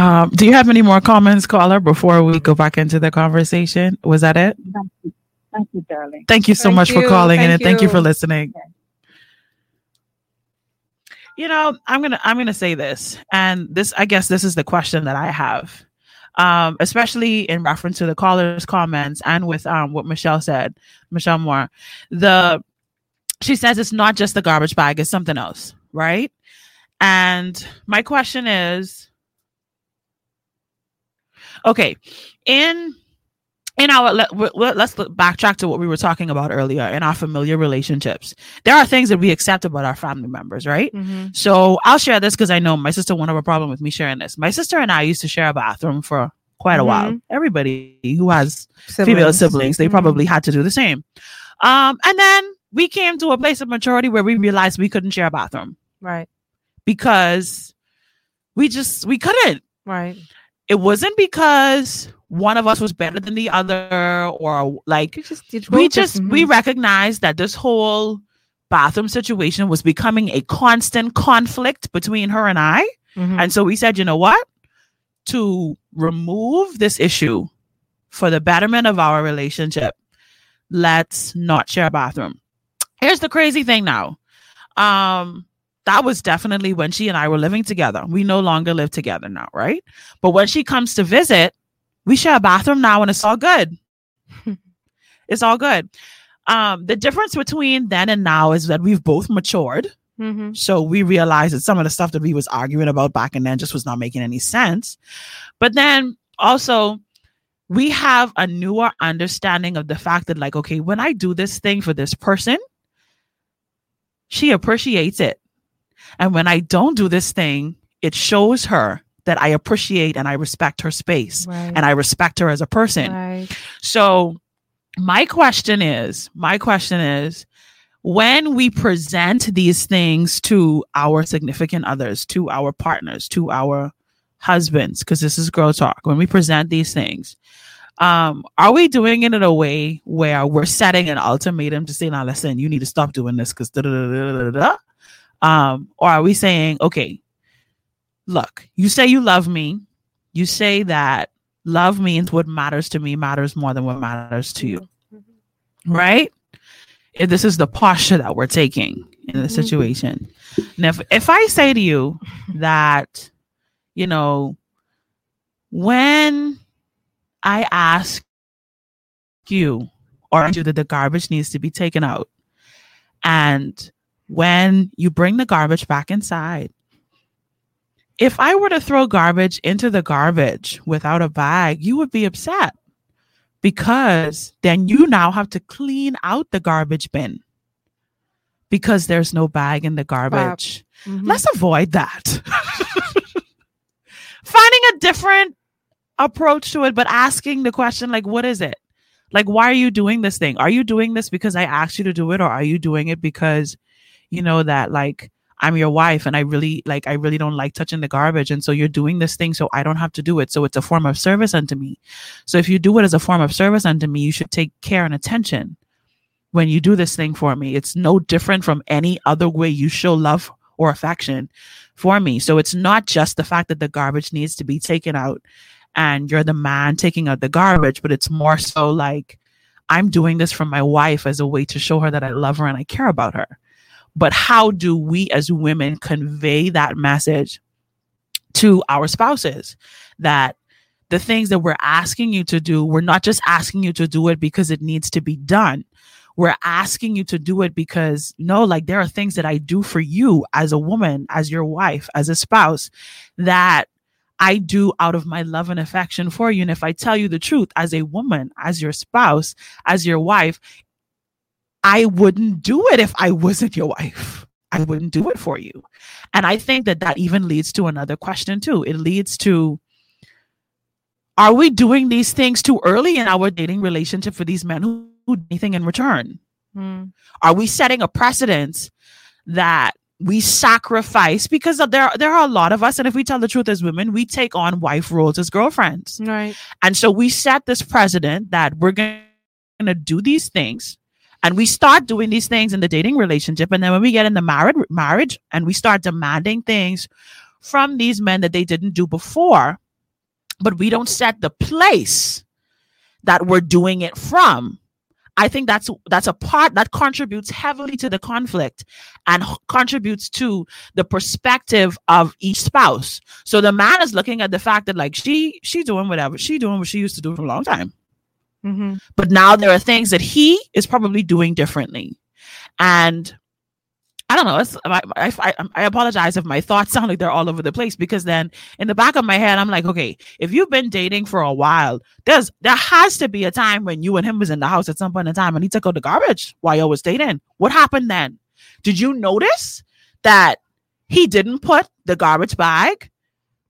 Um, do you have any more comments, caller, before we go back into the conversation? Was that it? That's it. That's it, darling. Thank you so Thank much for you. calling in Thank and thank you for you. listening. You know, I'm gonna I'm gonna say this, and this I guess this is the question that I have, um, especially in reference to the caller's comments and with um what Michelle said, Michelle Moore. The she says it's not just the garbage bag; it's something else, right? And my question is, okay, in in our let, w- w- let's look- backtrack to what we were talking about earlier in our familiar relationships. There are things that we accept about our family members right? Mhm. so i'll share this because i know my sister won't have a problem with me sharing this. My sister and i used to share a bathroom for quite a while. Everybody who has female siblings. they Mhm. probably had to do the same. Um and then we came to a place of maturity where we realized we couldn't share a bathroom. Right. because we just we couldn't. Right. It wasn't because one of us was better than the other or like just, we just it. we recognized that this whole bathroom situation was becoming a constant conflict between her and I. Mhm. And so we said, you know what? To remove this issue for the betterment of our relationship, let's not share a bathroom. Here's the crazy thing now. Um, that was definitely when she and I were living together. We no longer live together now, right? But when she comes to visit, we share a bathroom now and it's all good. [laughs] it's all good. Um, the difference between then and now is that we've both matured. Mhm. So we realized that some of the stuff that we was arguing about back and then just was not making any sense. But then also we have a newer understanding of the fact that like, okay, when I do this thing for this person, she appreciates it. And when I don't do this thing, it shows her that I appreciate and I respect her space Right. and I respect her as a person. right. So my question is, my question is, when we present these things to our significant others, to our partners, to our husbands, because this is girl talk, when we present these things, um, are we doing it in a way where we're setting an ultimatum to say, now listen, you need to stop doing this because da da da da da da? Um, or are we saying, okay, look, you say you love me, you say that love means what matters to me matters more than what matters to you. Right? If this is the posture that we're taking in the Mhm. situation. And if if i say to you that you know when i ask you or you that the garbage needs to be taken out and when you bring the garbage back inside if I were to throw garbage into the garbage without a bag, you would be upset because then you now have to clean out the garbage bin because there's no bag in the garbage. Mhm. Let's avoid that. [laughs] Finding a different approach to it, but asking the question, like, what is it? Like, why are you doing this thing? Are you doing this because I asked you to do it, or are you doing it because you know that, like, I'm your wife and I really like I really don't like touching the garbage and so you're doing this thing so I don't have to do it so it's a form of service unto me. So if you do it as a form of service unto me you should take care and attention when you do this thing for me. It's no different from any other way you show love or affection for me. So it's not just the fact that the garbage needs to be taken out and you're the man taking out the garbage, but it's more so like I'm doing this for my wife as a way to show her that I love her and I care about her. But how do we as women convey that message to our spouses that the things that we're asking you to do, we're not just asking you to do it because it needs to be done. We're asking you to do it because no, like there are things that I do for you as a woman, as your wife, as a spouse that I do out of my love and affection for you. And if I tell you the truth as a woman, as your spouse, as your wife, I wouldn't do it if I wasn't your wife. I wouldn't do it for you. And I think that that even leads to another question too. It leads to are we doing these things too early in our dating relationship for these men who who do anything in return? Mm. Are we setting a precedence that we sacrifice because there there are a lot of us and if we tell the truth as women we take on wife roles as girlfriends Right. and so we set this precedent that we're going to do these things and we start doing these things in the dating relationship. And then when we get in the married marriage and we start demanding things from these men that they didn't do before but we don't set the place that we're doing it from i think that's that's a part that contributes heavily to the conflict and h- contributes to the perspective of each spouse. So the man is looking at the fact that like she she doing whatever she doing what she used to do for a long time Mm-hmm. but now there are things that he is probably doing differently. And i don't know I, I- I apologize if my thoughts [laughs] sound like they're all over the place because then in the back of my head i'm like okay if you've been dating for a while there's there has to be a time when you and him was in the house at some point in time and he took out the garbage while you was dating. What happened then? Did you notice that he didn't put the garbage bag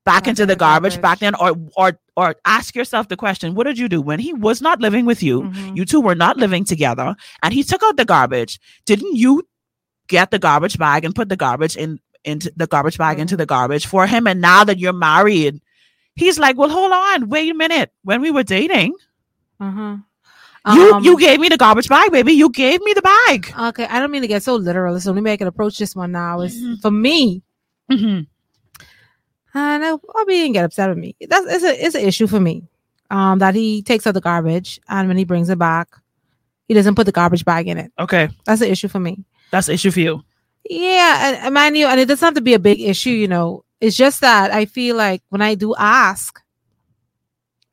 back into the the garbage, back then or or or ask yourself the question what did you do when he was not living with you Mhm. you two were not living together and he took out the garbage didn't you get the garbage bag and put the garbage in into the garbage bag into the garbage for him and now that you're married he's like well hold on wait a minute when we were dating Uh-huh. you Um, you gave me the garbage bag baby you gave me the bag Okay, I don't mean to get so literal. So let me make an approach this one now. Is Mhm. for me, Mhm. And I hope he didn't get upset with me. That's it's a it's an issue for me. Um, that he takes out the garbage and when he brings it back, he doesn't put the garbage bag in it. okay That's an issue for me. that's an issue for you Yeah, and, and mind you, and it doesn't have to be a big issue, you know. It's just that I feel like when I do ask,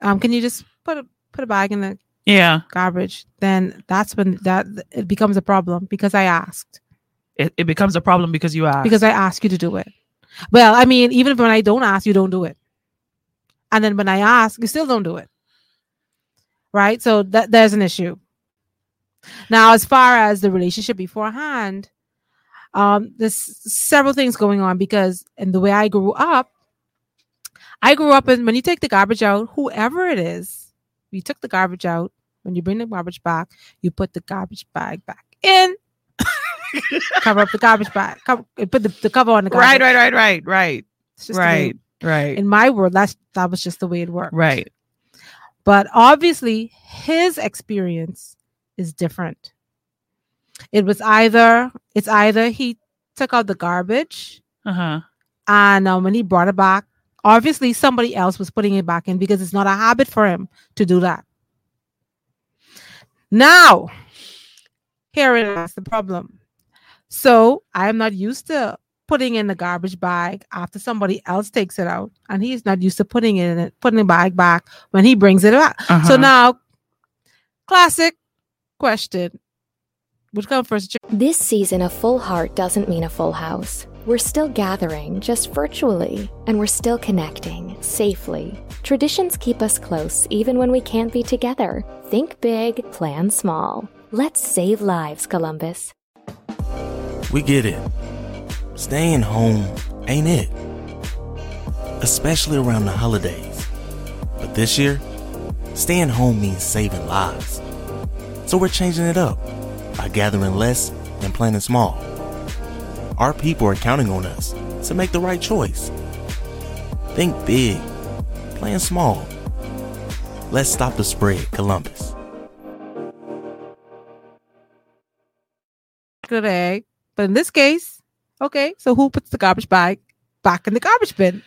um, can you just put a put a bag in the yeah garbage? Then that's when that it becomes a problem because I asked. it, it becomes a problem because you asked because I ask you to do it. Well, I mean, even when I don't ask, you don't do it. And then when I ask, you still don't do it. Right? So that there's an issue. Now, as far as the relationship beforehand, um, there's several things going on because in the way I grew up, I grew up in when you take the garbage out, whoever it is, you took the garbage out. When you bring the garbage back, you put the garbage bag back in. [laughs] cover up the garbage bag. Cover, put the, the cover on the garbage. right right right right right It's just the way- right right in my world, that's that was just the way it worked. right But obviously, his experience is different. It was either it's either he took out the garbage, uh-huh and um, when he brought it back, obviously somebody else was putting it back in because it's not a habit for him to do that. Now, here is the problem. So I am not used to putting in the garbage bag after somebody else takes it out, and he's not used to putting it in it, putting the bag back when he brings it back. So Uh-huh. now, classic question: Which comes first? This season, a full heart doesn't mean a full house. We're still gathering, just virtually, and we're still connecting safely. Traditions keep us close even when we can't be together. Think big, plan small. Let's save lives, Columbus. We get it. Staying home ain't it. Especially around the holidays. But this year, staying home means saving lives. So we're changing it up by gathering less and planning small. Our people are counting on us to make the right choice. Think big, plan small. Let's stop the spread, Columbus. Good egg. But in this case, okay, so who puts the garbage bag back in the garbage bin?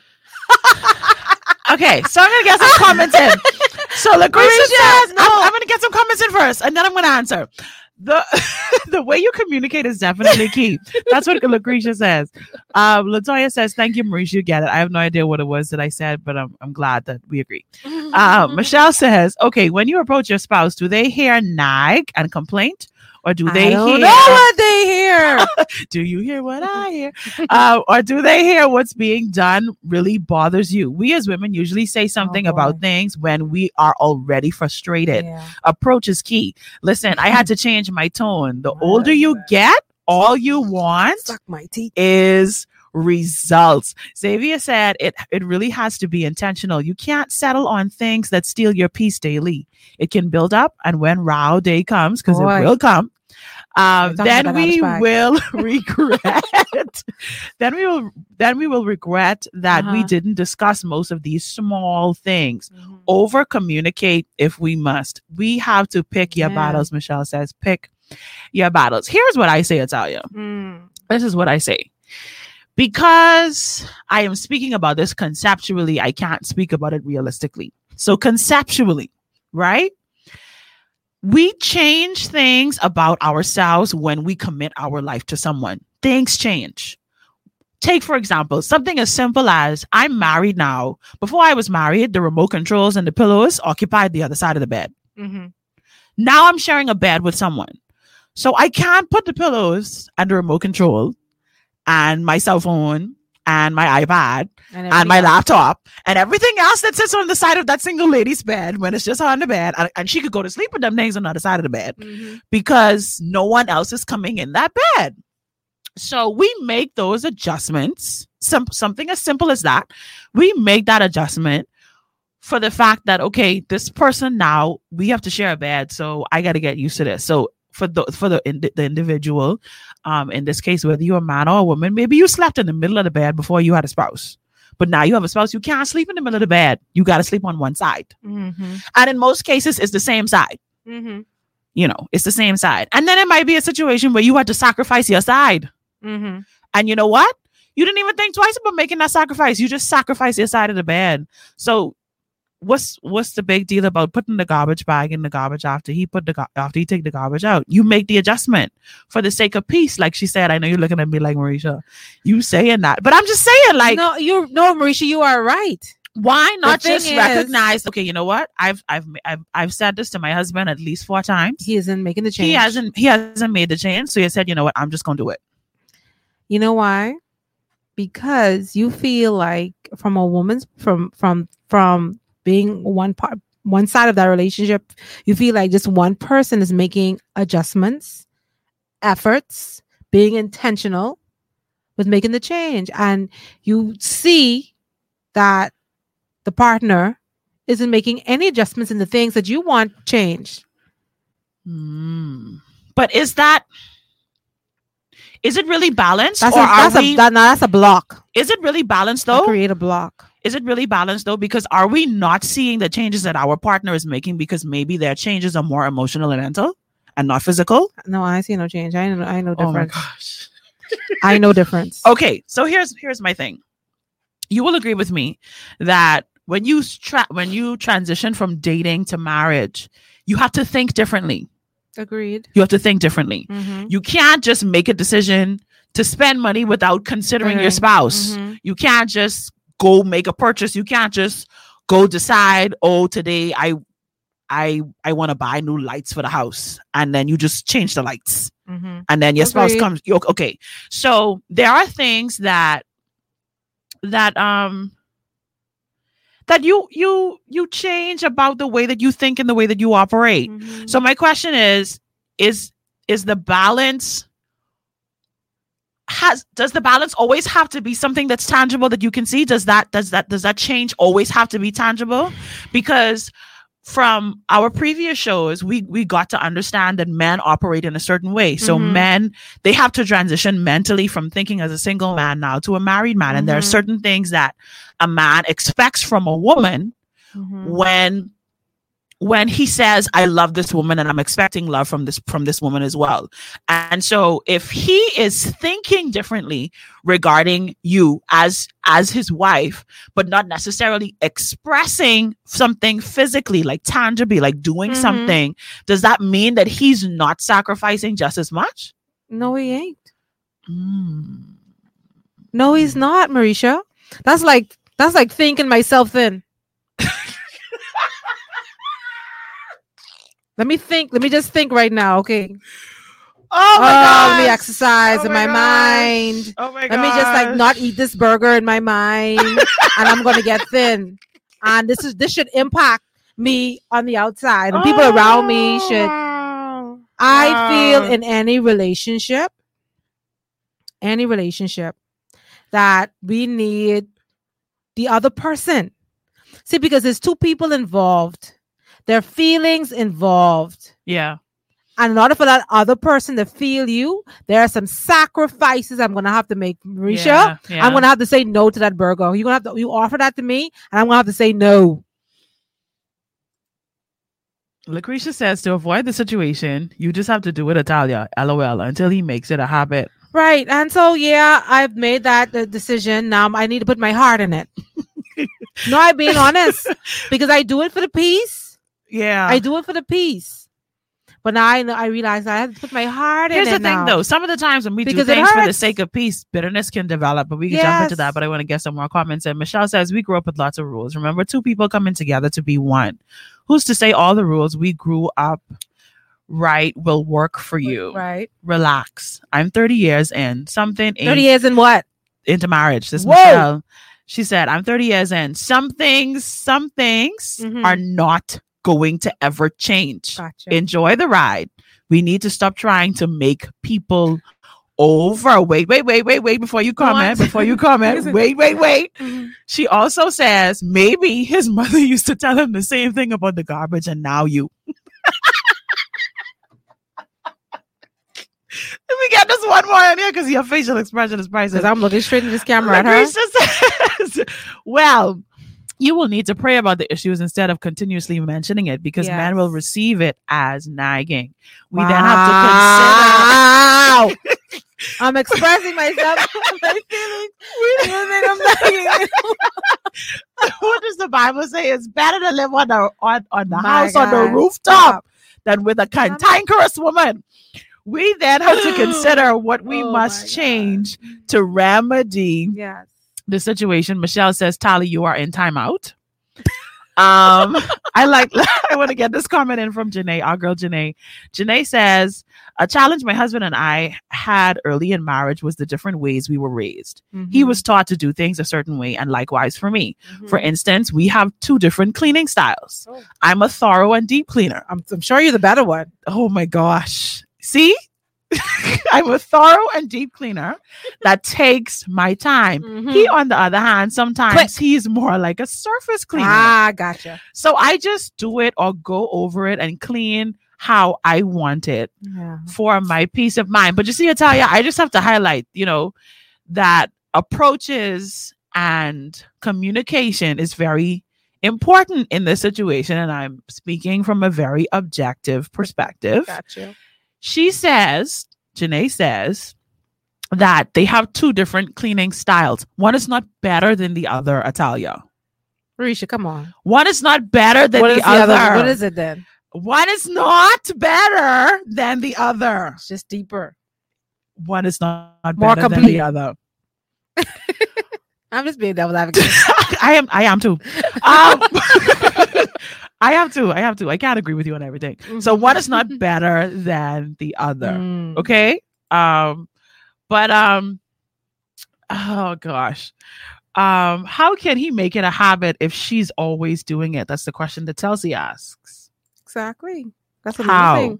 [laughs] Okay, so I'm gonna get some comments in. So [laughs] Lucretia says, I'm, I'm gonna get some comments in first, and then I'm gonna answer. The [laughs] the way you communicate is definitely key. That's what Lucretia says. Um, Latoya says, "Thank you, Mericha. You get it. I have no idea what it was that I said, but I'm I'm glad that we agree." Um, Michelle says, "Okay, when you approach your spouse, do they hear nag and complaint, or do they I don't hear know what they hear. [laughs] do you hear what I hear? uh, or do they hear what's being done really bothers you? We as women usually say something boy. about things when we are already frustrated. Yeah. Approach is key. Listen, I had to [laughs] change my tone. The older you get, all you want Suck my teeth. is results. Xavier said it it really has to be intentional. You can't settle on things that steal your peace daily. It can build up, and when row day comes, because it will come, um, then we will [laughs] [laughs] regret. then we will then we will regret that we Uh-huh. didn't discuss most of these small things. Over communicate if we must. We have to pick your Yeah. battles. Michelle says, pick your battles. Here's what I say, Italia Mm. this is what I say. Because I am speaking about this conceptually, I can't speak about it realistically. So, conceptually, right? We change things about ourselves when we commit our life to someone. Things change. Take, for example, something as simple as I'm married now. Before I was married, the remote controls and the pillows occupied the other side of the bed. Mhm. Now I'm sharing a bed with someone. So I can't put the pillows and the remote control and my cell phone and my iPad and my else. laptop and everything else that sits on the side of that single lady's bed when it's just her on the bed and, and she could go to sleep with them things on the other side of the bed Mhm. because no one else is coming in that bed. So we make those adjustments, some something as simple as that. We make that adjustment for the fact that okay, this person now we have to share a bed, so I got to get used to this. So for the for the the individual, um, in this case, whether you're a man or a woman, maybe you slept in the middle of the bed before you had a spouse, but now you have a spouse, you can't sleep in the middle of the bed. You got to sleep on one side, Mhm. and in most cases, it's the same side Mhm. you know, it's the same side. And then it might be a situation where you had to sacrifice your side. Mhm. And you know what? You didn't even think twice about making that sacrifice. You just sacrificed your side of the bed. So what's what's the big deal about putting the garbage bag in the garbage after he put the gar- after he take the garbage out? You make the adjustment for the sake of peace. Like she said, I know you're looking at me like Mericha, you saying that, but I'm just saying, like, no, you no, Mericha, you are right. why not just is- recognize? Okay, you know what? I've I've I've I've said this to my husband at least four times. He isn't making the change. He hasn't he hasn't made the change. So he said, you know what, I'm just gonna do it. You know why? Because you feel like from a woman's from from from being one part one side of that relationship, you feel like just one person is making adjustments, efforts, being intentional with making the change. And you see that the partner isn't making any adjustments in the things that you want changed. Hmm. But is that is it really balanced? That's or a, that's we, a that, now that's a block. is it really balanced though? create a block. Is it really balanced though? Because are we not seeing the changes that our partner is making because maybe their changes are more emotional and mental and not physical? No, I see no change. I know I know difference. Oh my difference. gosh. [laughs] I know difference. Okay, so here's here's my thing. You will agree with me that when you tra- when you transition from dating to marriage, you have to think differently. Agreed. You have to think differently. Mm-hmm. You can't just make a decision to spend money without considering your Considering. spouse. Mhm. You can't just go make a purchase. You can't just go decide, oh, today I I I want to buy new lights for the house and then you just change the lights. Mhm. and then your spouse comes okay so there are things that that um that you you you change about the way that you think and the way that you operate Mhm. so my question is is is the balance has does the balance always have to be something that's tangible that you can see does that does that does that change always have to be tangible because from our previous shows we we got to understand that men operate in a certain way so Mhm. men they have to transition mentally from thinking as a single man now to a married man and there are Mhm. certain things that a man expects from a woman Mhm. when when he says i love this woman and i'm expecting love from this from this woman as well and so if he is thinking differently regarding you as as his wife but not necessarily expressing something physically like tangibly like doing Mhm. something does that mean that he's not sacrificing just as much No, he ain't. Mm. No, he's not, Mericha. That's like that's like thinking myself thin. Let me think. Let me just think right now. Okay. oh my Oh, god let me exercise Oh in my my, mind. oh my god Let me just like not eat this burger in my mind, [laughs] and I'm gonna get thin. And this is this should impact me on the outside, and people around me oh, should. Oh. I feel in any relationship, any relationship, that we need the other person. See, because there's two people involved, there are feelings involved. yeah And in order for that other person to feel you, there are some sacrifices I'm gonna have to make, Mericha. Yeah, yeah. I'm gonna have to say no to that burger. You're gonna have to you offer that to me, and I'm gonna have to say no. Lucretia says to avoid the situation, you just have to do it, Italia, lol, until he makes it a habit. Right. And so, yeah, I've made that uh, decision. Now I need to put my heart in it. [laughs] no, I'm being honest because I do it for the peace. Yeah. I do it for the peace. But now I know I realize I have to put my heart Here's in the it thing, now. though. Some of the times when we Because do things for the sake of peace, bitterness can develop. But we can jump into that. But I want to get some more comments. And Michelle says we grew up with lots of rules. Remember, two people coming together to be one. Who's to say all the rules we grew up right will work for you? Right. Relax. I'm 30 years in. Something ain't 30 years in what? into marriage. This Whoa. Michelle. She said, I'm 30 years in. Some things, some things Mhm. are not going to ever change. Gotcha. Enjoy the ride. We need to stop trying to make people over. Wait, wait, wait, wait, wait before you comment. Before you [laughs] comment. wait, wait, [laughs] wait. Mhm. She also says maybe his mother [laughs] used to tell him the same thing about the garbage, and now you. Let me get this one more in here because your facial expression is priceless. I'm looking straight in this camera at her. Says, well, you will need to pray about the issues instead of continuously mentioning it because men will receive it as nagging. We then have to consider. [laughs] I'm expressing myself. [laughs] my feelings. You think I'm nagging? [laughs] what does the Bible say? It's better to live on the on, on the My house on the God. rooftop than with a cantankerous woman. We then have to [gasps] consider what we Oh must God. change to remedy Yes. The situation. Michelle says, Tali, you are in timeout. Um, [laughs] I like [laughs] I want to get this comment in from Janae, our girl Janae. Janae says, a challenge my husband and I had early in marriage was the different ways we were raised. He Mhm. was taught to do things a certain way, and likewise for me. For Mhm. instance, we have two different cleaning styles. Oh. I'm a thorough and deep cleaner. I'm, I'm sure you're the better one. Oh my gosh. See? [laughs] I'm a thorough and deep cleaner that takes my time. He, on the other hand, sometimes Quick. he's more like a surface cleaner. Ah, gotcha. So I just do it or go over it and clean how I want it Yeah. for my peace of mind. But you see, Italia, I just have to highlight, you know, that approaches and communication is very important in this situation. And I'm speaking from a very objective perspective. Gotcha. She says, Janae says, that they have two different cleaning styles. One is not better than the other, Italia. Risha, come on. One is not better than the, the other. other? What is it then? One is not better than the other. It's just deeper. One is not More better than complete. the other. [laughs] I'm just being devil advocate. [laughs] I am. I am too. Um, [laughs] I have to. I have to. I can't agree with you on everything. So one is not [laughs] better than the other. Mm. Okay. Um, but um, oh gosh, um, how can he make it a habit if she's always doing it? That's the question that Chelsea asks. Exactly. That's what How?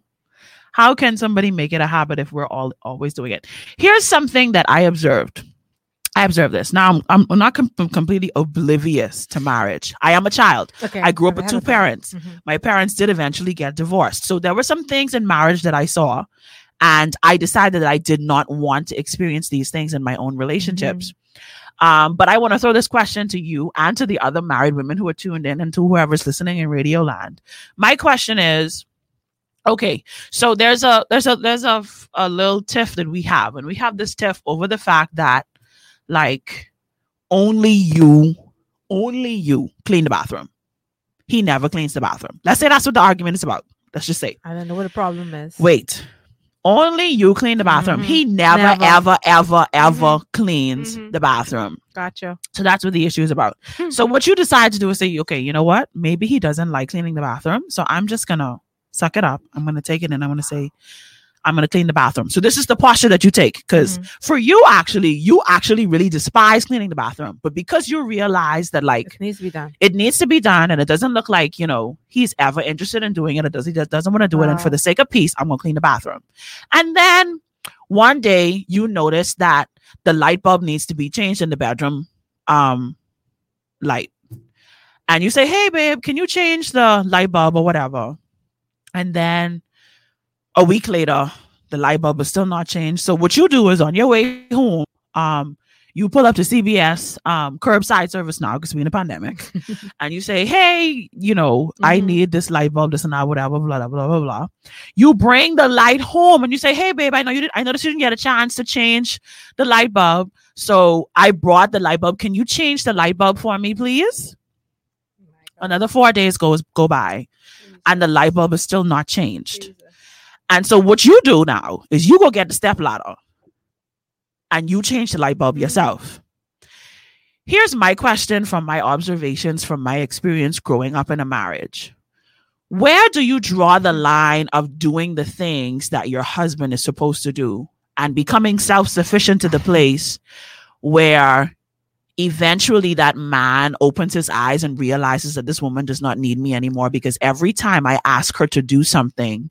How can somebody make it a habit if we're all always doing it? Here's something that I observed. I observe this. Now I'm, I'm- I'm not com- completely oblivious to marriage. I am a child. Okay. I grew up with two parents. Mhm. My parents did eventually get divorced. So there were some things in marriage that I saw, and I decided that I did not want to experience these things in my own relationships. Um, but I want to throw this question to you and to the other married women who are tuned in and to whoever's listening in Radio Land. My question is, okay, so there's a there's a there's a, a little tiff that we have, and we have this tiff over the fact that like only you, only you clean the bathroom. He never cleans the bathroom. Let's say that's what the argument is about. Let's just say. I don't know what the problem is. Wait. Only you clean the bathroom. Mhm. He never, Never. ever, ever, ever cleans Mhm. the bathroom. Gotcha. So that's what the issue is about. So what you decide to do is say, okay, you know what? Maybe he doesn't like cleaning the bathroom. So I'm just gonna suck it up. I'm gonna take it and I'm gonna say, I'm gonna clean the bathroom. So this is the posture that you take. Because Mhm. for you actually, you actually really despise cleaning the bathroom. But because you realize that like It needs to be done. it needs to be done and it doesn't look like you know he's ever interested in doing it it does he just doesn't want to do it and for the sake of peace i'm going to clean the bathroom and then one day you notice that the light bulb needs to be changed in the bedroom um light and you say hey babe can you change the light bulb or whatever and then a week later the light bulb is still not changed so what you do is on your way home um you pull up to CBS um, curbside service now because we're in a pandemic, [laughs] and you say, "Hey, you know, I Mhm. need this light bulb, this and that, whatever, blah blah blah blah blah." You bring the light home, and you say, "Hey, babe, I know you did. I noticed you didn't get a chance to change the light bulb, so I brought the light bulb. Can you change the light bulb for me, please?" Another four days goes go by, and the light bulb is still not changed. And so what you do now is you go get the step ladder and you change the light bulb mm-hmm. yourself. Here's my question from my observations from my experience growing up in a marriage. Where do you draw the line of doing the things that your husband is supposed to do and becoming self sufficient to the place where eventually that man opens his eyes and realizes that this woman does not need me anymore because every time I ask her to do something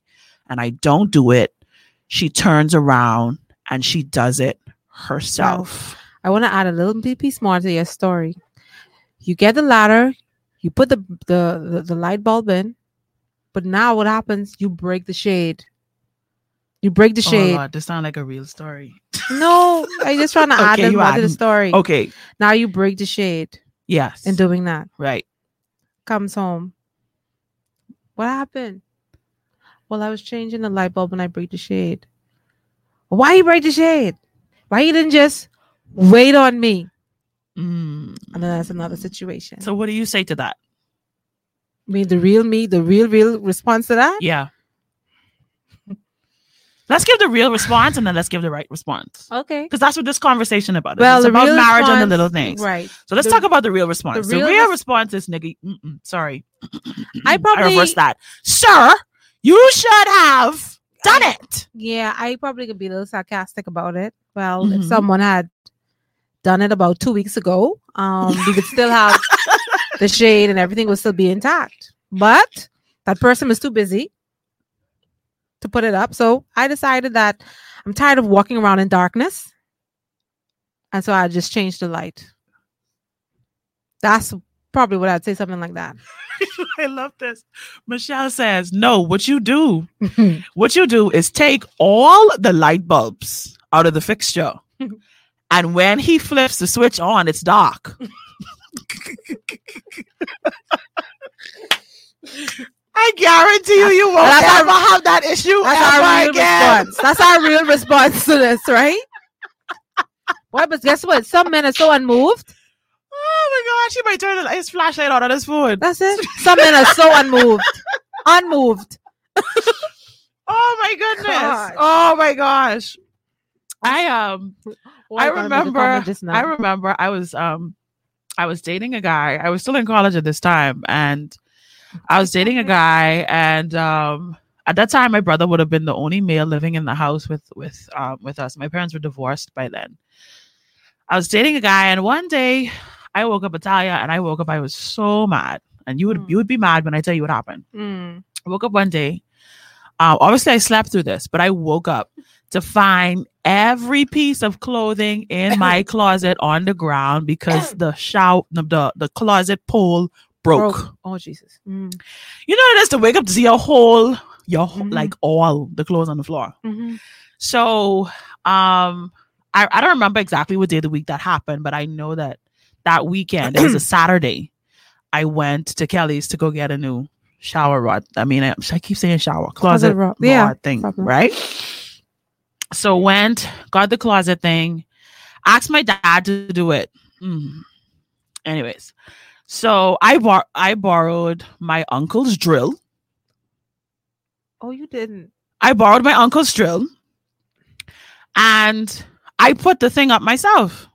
and I don't do it, she turns around and she does it herself. I want to add a little bit piece more to your story. You get the ladder, you put the, the the the light bulb in, but now what happens? You break the shade. You break the Oh shade. Lord, this sounds like a real story. no, I just trying [laughs] to add Okay, this you more to the story. Okay. Now you break the shade Yes. in doing that. right. Comes home. What happened? Well, I was changing the light bulb and I break the shade. Why you break the shade? Why you didn't just wait on me? Mm. And then that's another situation. So what do you say to that? I mean, the real me, the real, real response to that? Yeah. Let's give the real response and then let's give the right response. Okay. Because that's what this conversation about. is. Well, it's about real marriage and the little things. Right. So let's The- talk about the real response. The real real, res- response is nigga. Sorry, I [clears throat] probably, reverse that, sir. You should have done it. yeah, I probably could be a little sarcastic about it. Well, if Mhm. someone had done it about two weeks ago, um, we could still have the [laughs] shade and everything would still be intact. But that person was too busy to put it up. So I decided that I'm tired of walking around in darkness. And so I just changed the light. That's probably what I'd say, something like that. [laughs] I love this. Michelle says, "No, what you do, [laughs] what you do is take all the light bulbs out of the fixture, [laughs] and when he flips the switch on, it's dark." I guarantee you, you won't That's our- ever have that issue That's our real again. response. That's our real response to this, right? Well, but guess what? Some men are so unmoved. Oh my gosh, he might turn his flashlight on on his phone. That's it. Some men are so unmoved. Unmoved. Oh my goodness. Gosh. Oh my gosh. I um Oh, I gotta make a remember comment just now. I remember I was um I was dating a guy. I was still in college at this time and I was dating a guy, and um, at that time, my brother would have been the only male living in the house with with um, with us. My parents were divorced by then. I was dating a guy, and one day I woke up, Italia, and I woke up. I was so mad, and you would Mm. you would be mad when I tell you what happened. Mm. I woke up one day. Um, obviously, I slept through this, but I woke up to find every piece of clothing in my [laughs] closet on the ground because the shower, the, the closet pole broke. Broke. Oh Jesus. Mm. You know what it is to wake up to see your whole, your Mhm. like all the clothes on the floor. hmm So, um, I, I don't remember exactly what day of the week that happened, but I know that that weekend, it was a [clears throat] Saturday, I went to Kelly's to go get a new shower rod. I mean, I, I keep saying shower, closet rod. rod Yeah, thing, problem. right? So went, got the closet thing, asked my dad to do it. Mm. Anyways, so I bor- I borrowed my uncle's drill. Oh, you didn't. I borrowed my uncle's drill and I put the thing up myself.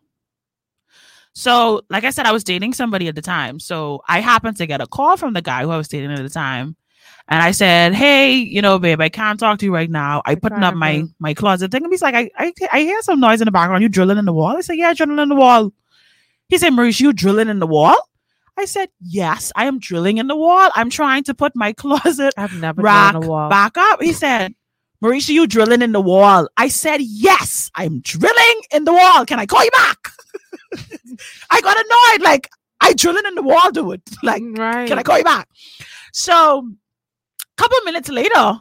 So, like I said, I was dating somebody at the time. So I happened to get a call from the guy who I was dating at the time. And I said, Hey, you know, babe, I can't talk to you right now. I putting up my my closet thing. And he's like, I, I I hear some noise in the background. You drilling in the wall? I said, Yeah, drilling in the wall. He said, Maurice, you drilling in the wall? I said, Yes, I am drilling in the wall. I'm trying to put my [laughs] closet I've never rack wall. back up. He said, Mericha, you drilling in the wall. I said, Yes, I'm drilling in the wall. Can I call you back? I got annoyed. Like, I drilling in the wall, dude. [laughs] Like, right. can I call you back? So, a couple minutes later,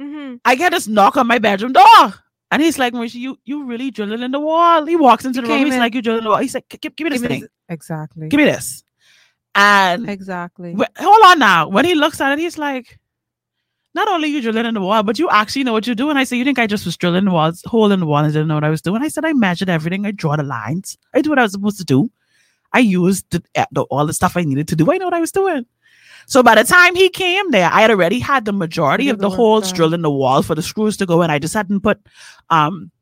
hmm I get this knock on my bedroom door. And he's like, Mericha, you you really drilling in the wall? He walks into He the room. He's in- like, You drilling in the wall? He's like, Give, give me this Give me thing. this- Exactly. Give me this. And Exactly. Wait, hold on now. When he looks at it, he's like, not only you drilling in the wall, but you actually know what you're doing. I said, you think I just was drilling the walls, hole in the wall, and didn't know what I was doing? I said, I measured everything. I draw the lines. I do what I was supposed to do. I used the, eh, the, all the stuff I needed to do. I know what I was doing. So by the time he came there, I had already had the majority of the holes drilled in the wall for the screws to go in. I just hadn't put, um,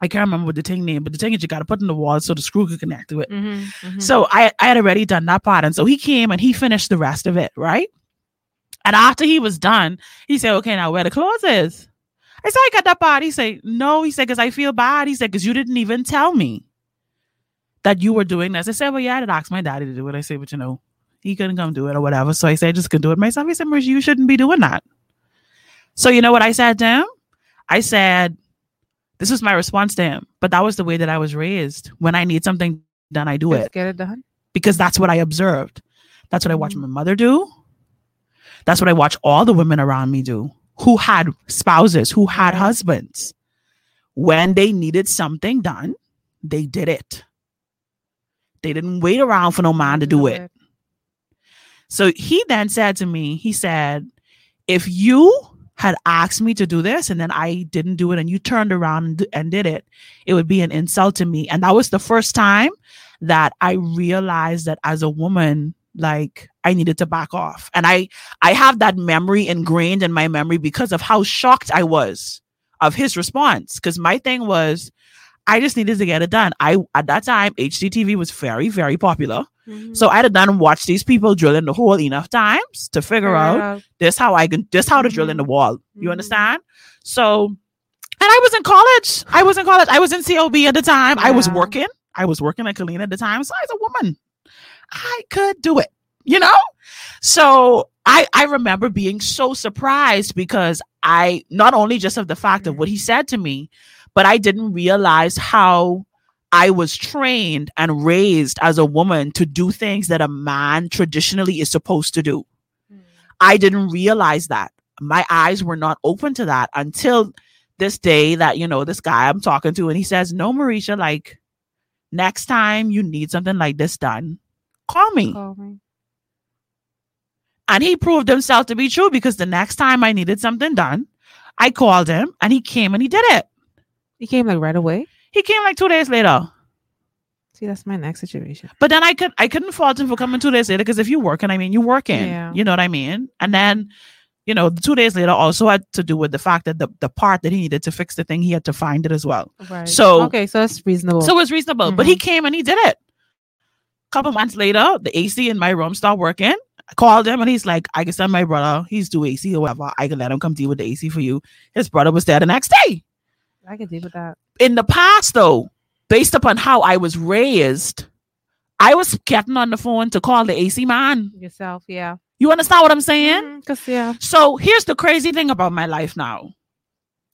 I can't remember what the thing name, but the thing is you got to put in the wall so the screw could connect to it. hmm hmm So I, I had already done that part. And so he came and he finished the rest of it, right? And after he was done, he said, Okay, now where the clothes is? I said, I got that part. He said, No, he said, because I feel bad. He said, because you didn't even tell me that you were doing this. I said, Well, yeah, I did ask my daddy to do it. I said, But you know, he couldn't come do it or whatever. So I said, I just could do it myself. He said, Mericha, you shouldn't be doing that. So you know what I said to him? I said, This was my response to him. But that was the way that I was raised. When I need something done, I do it get it done. because that's what I observed. That's what I watched Mhm. my mother do. That's what I watch all the women around me do who had spouses, who had husbands. When they needed something done, they did it. They didn't wait around for no man to do Love it. So he then said to me, he said, if you had asked me to do this and then I didn't do it and you turned around and, and did it, it would be an insult to me. And that was the first time that I realized that as a woman, like I needed to back off. And I I have that memory ingrained in my memory because of how shocked I was of his response. Because my thing was, I just needed to get it done. I at that time, HGTV was very, very popular. Mhm. So I had to done and watched these people drill in the hole enough times to figure it out this how I can this how to drill in the wall. You Mhm. understand? So and I was in college. I was in college. I was in COB at the time. I was working. I was working at Colleen at the time. So as a woman, I could do it, you know? So I I remember being so surprised because I not only just of the fact of mm-hmm. what he said to me, but I didn't realize how I was trained and raised as a woman to do things that a man traditionally is supposed to do. Mm. I didn't realize that. My eyes were not open to that until this day that, you know, this guy I'm talking to, and he says, No, Mericha, like next time you need something like this done, call me. Call me. And he proved himself to be true because the next time I needed something done, I called him and he came and he did it. He came like right away. He came like two days later. See, that's my next situation. But then I could I couldn't fault him for coming two days later because if you're working, I mean you're working. Yeah. You know what I mean? And then, you know, two days later also had to do with the fact that the, the part that he needed to fix the thing, he had to find it as well. Right. So- okay, so that's reasonable. So it was reasonable. But he mm-hmm. came and he did it. Couple months later, the AC in my room stopped working. I called him and he's like, I can send my brother. He's do AC or whatever. I can let him come deal with the AC for you. His brother was there the next day. I can deal with that. In the past, though, based upon how I was raised, I was getting on the phone to call the AC man. Yourself, yeah. You understand what I'm saying? Mm-hmm, because yeah. So here's the crazy thing about my life now.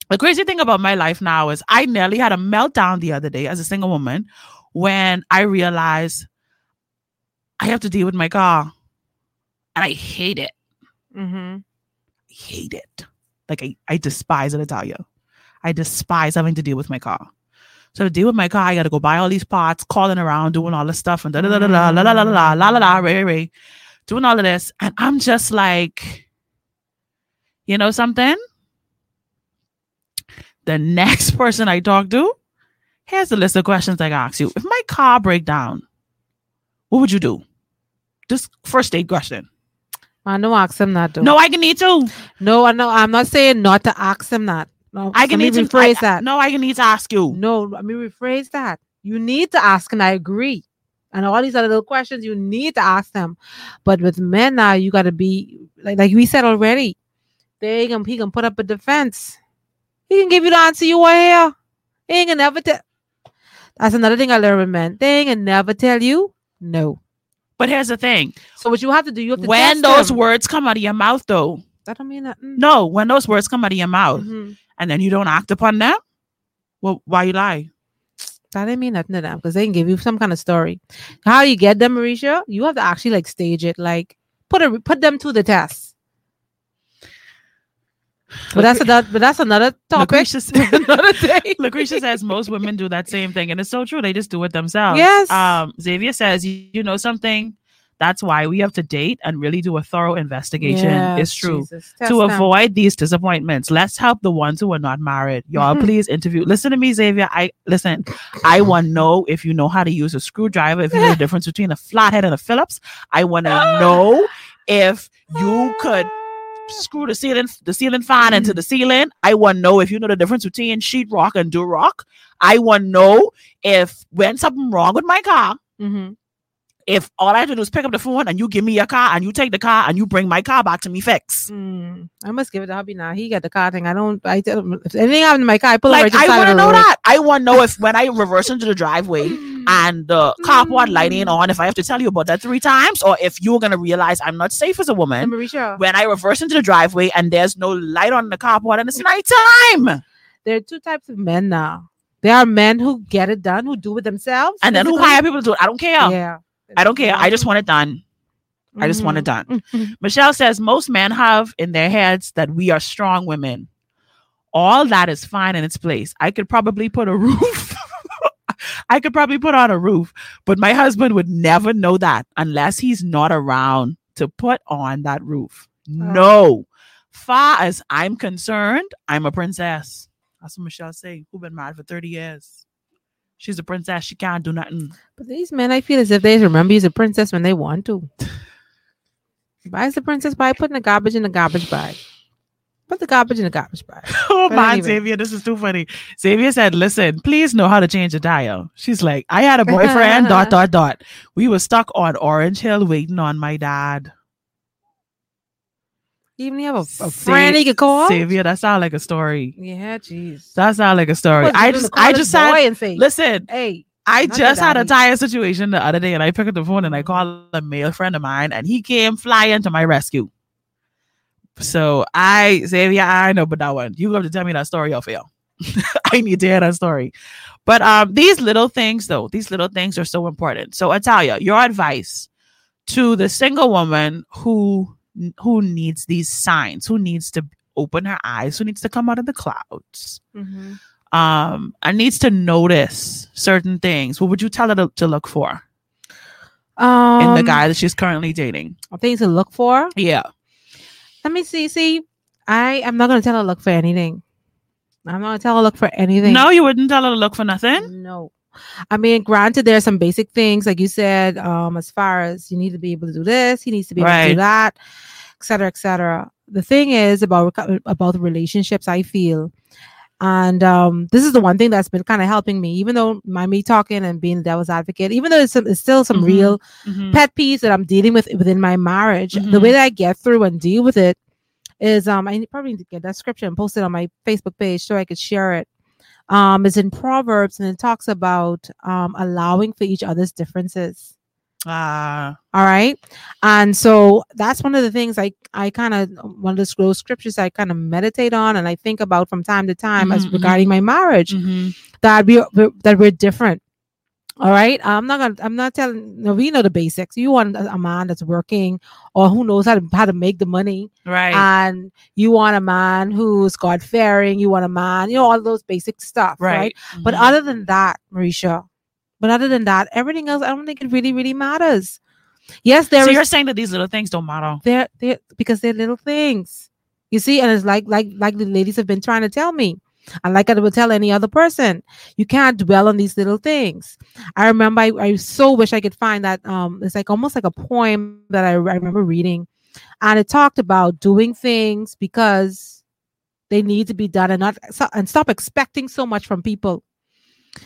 The crazy thing about my life now is I nearly had a meltdown the other day as a single woman when I realized I have to deal with my car. And I hate it. Mm-hmm. I hate it. Like I, I despise it, I. I despise having to deal with my car. So to deal with my car, I gotta go buy all these parts, calling around, doing all this stuff, and da da da da da la la la la la la la doing all of this. And I'm just like, you know something? The next [laughs] person I talk to, here's the list of questions I ask you. If my car break down, what would you do? Just first date question. I know ask him that though. No, I can need to. no, I know. I'm not saying not to ask him that. No, I can need to rephrase I- that. No, I can need to ask you. No, let me rephrase that. You need to ask, and I agree. And all these other little questions, you need to ask them. But with men now, you got to be like like we said already. They can he can put up a defense. He can give you the answer you want hear. He ain't gonna never tell. That's another thing I learned with men. They ain't gonna never tell you no. But here's the thing: So what you have to do, you have to when those them. words come out of your mouth, though, that don't mean nothing. no, when those words come out of your mouth, Mhm. and then you don't act upon them, well, why you lie? That didn't mean nothing to them because they can give you some kind of story. How you get them, Mericha? You have to actually like stage it, like put a put them to the test. But that's another. But that's another topic. Lucretia, [laughs] another day. [laughs] Lucretia says most women do that same thing, and it's so true. They just do it themselves. Yes. Um, Xavier says, you, know something. That's why we have to date and really do a thorough investigation. Yes, it's true. Jesus. To them. avoid these disappointments. Let's help the ones who are not married. Y'all, Mhm. please interview. Listen to me, Xavier. I listen. I want to know if you know how to use a screwdriver. If you know the [laughs] difference between a flathead and a Phillips. I want to [gasps] know if you could screw the ceiling, the ceiling fan into the ceiling. I want to know if you know the difference between sheetrock and Durock. I want to know if when something wrong with my car, Mhm. if all I have to do is pick up the phone and you give me your car and you take the car and you bring my car back to me fix. Mm. I must give it to hubby now. He got the car thing. I don't. I tell him if anything happened to my car, I pull it Like I want to know road. that. I want to know if when I reverse into the driveway [laughs] and the carport light ain't on, if I have to tell you about that three times, or if you're gonna realize I'm not safe as a woman Mericha, when I reverse into the driveway and there's no light on the carport and it's nighttime. there are two types of men now. There are men who get it done, who do it themselves, And then who hire people to do it? I don't care. Yeah, I don't care. I just want it done. I just want it done. Mhm. Michelle says most men have in their heads that we are strong women. All that is fine in its place. I could probably put a [laughs] roof. I could probably put on a roof, but my husband would never know that unless he's not around to put on that roof. No. Far as I'm concerned, I'm a princess. That's what Michelle say. Who been married for 30 years. She's a princess. She can't do nothing. But these men, I feel as if they remember he's a princess when they want to. Why is the princess by putting the garbage in the garbage bag? Put the garbage in the garbage bag. [laughs] Oh man, anyway. Xavier, this is too funny. Xavier said, "Listen, please know how to change a tire." She's like, "I had a boyfriend. [laughs] dot dot dot. We were stuck on Orange Hill waiting on my dad." Even you have a, a friend he could call. Xavier, that sound like a story. Yeah, jeez. That sound like a story. I just, I just this said, boy and say, listen. hey, I just had a tire situation the other day, and I picked up the phone and I called a male friend of mine, and he came flying to my rescue. So I, Xavier, I know but that one. You have to tell me that story off air. [laughs] I need to hear that story. But um, these little things, though, these little things are so important. So, Italia, your advice to the single woman who who needs these signs, who needs to open her eyes, who needs to come out of the clouds, Mhm. um, and needs to notice certain things. What would you tell her to, to look for um, in the guy that she's currently dating? things to look for. Yeah. Let me see. See, I am not gonna tell her look for anything. I'm not gonna tell her look for anything. No, you wouldn't tell her to look for nothing. No. I mean, granted, there are some basic things, like you said, um, as far as you need to be able to do this, he needs to be able to do that, etc., cetera, et cetera. The thing is about about relationships, I feel, And um, this is the one thing that's been kind of helping me, even though my me talking and being the devil's advocate, even though it's, some, it's still some Mhm. real Mhm. pet peeves that I'm dealing with within my marriage. The Mhm. way that I get through and deal with it is um I probably need to get that scripture and post it on my Facebook page so I could share it. Um, it's in Proverbs and it talks about um allowing for each other's differences. Ah, All right. And so that's one of the things I, I kind of, one of the those scriptures I kind of meditate on and I think about from time to time as Mhm, regarding my marriage mhm. that we we're, that we're different. All right. I'm not gonna. I'm not telling. No, we know the basics. You want a, a man that's working or who knows how to how to make the money, right. and you want a man who's God fearing. You want a man, you know, all those basic stuff, right? right. But Mhm. other than that, Mericha, but other than that, everything else, I don't think it really, really matters. Yes, there so is you're saying that these little things don't matter. they're they because they're little things. You see, and it's like like like the ladies have been trying to tell me. And like I would tell any other person, you can't dwell on these little things. I remember I, I so wish I could find that um it's like almost like a poem that I, I remember reading. And it talked about doing things because they need to be done and not so- and stop expecting so much from people.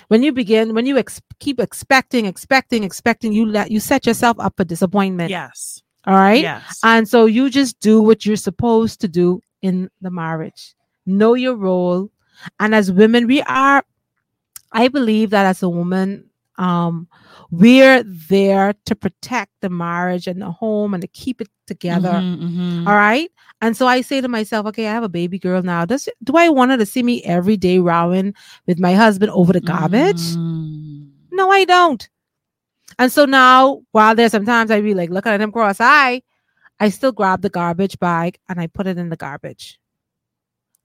When you begin, when you ex- keep expecting, expecting, expecting, you let you set yourself up for disappointment. Yes. All right. Yes. And so you just do what you're supposed to do in the marriage. Know your role. And as women, we are, I believe that as a woman, um, we're there to protect the marriage and the home and to keep it together. Mhm, mhm. All right. And so I say to myself, okay, I have a baby girl now. Does do I want her to see me every day rowing with my husband over the garbage? Mm. No, I don't. And so now, while there's sometimes I be like looking at him cross eye, I still grab the garbage bag and I put it in the garbage.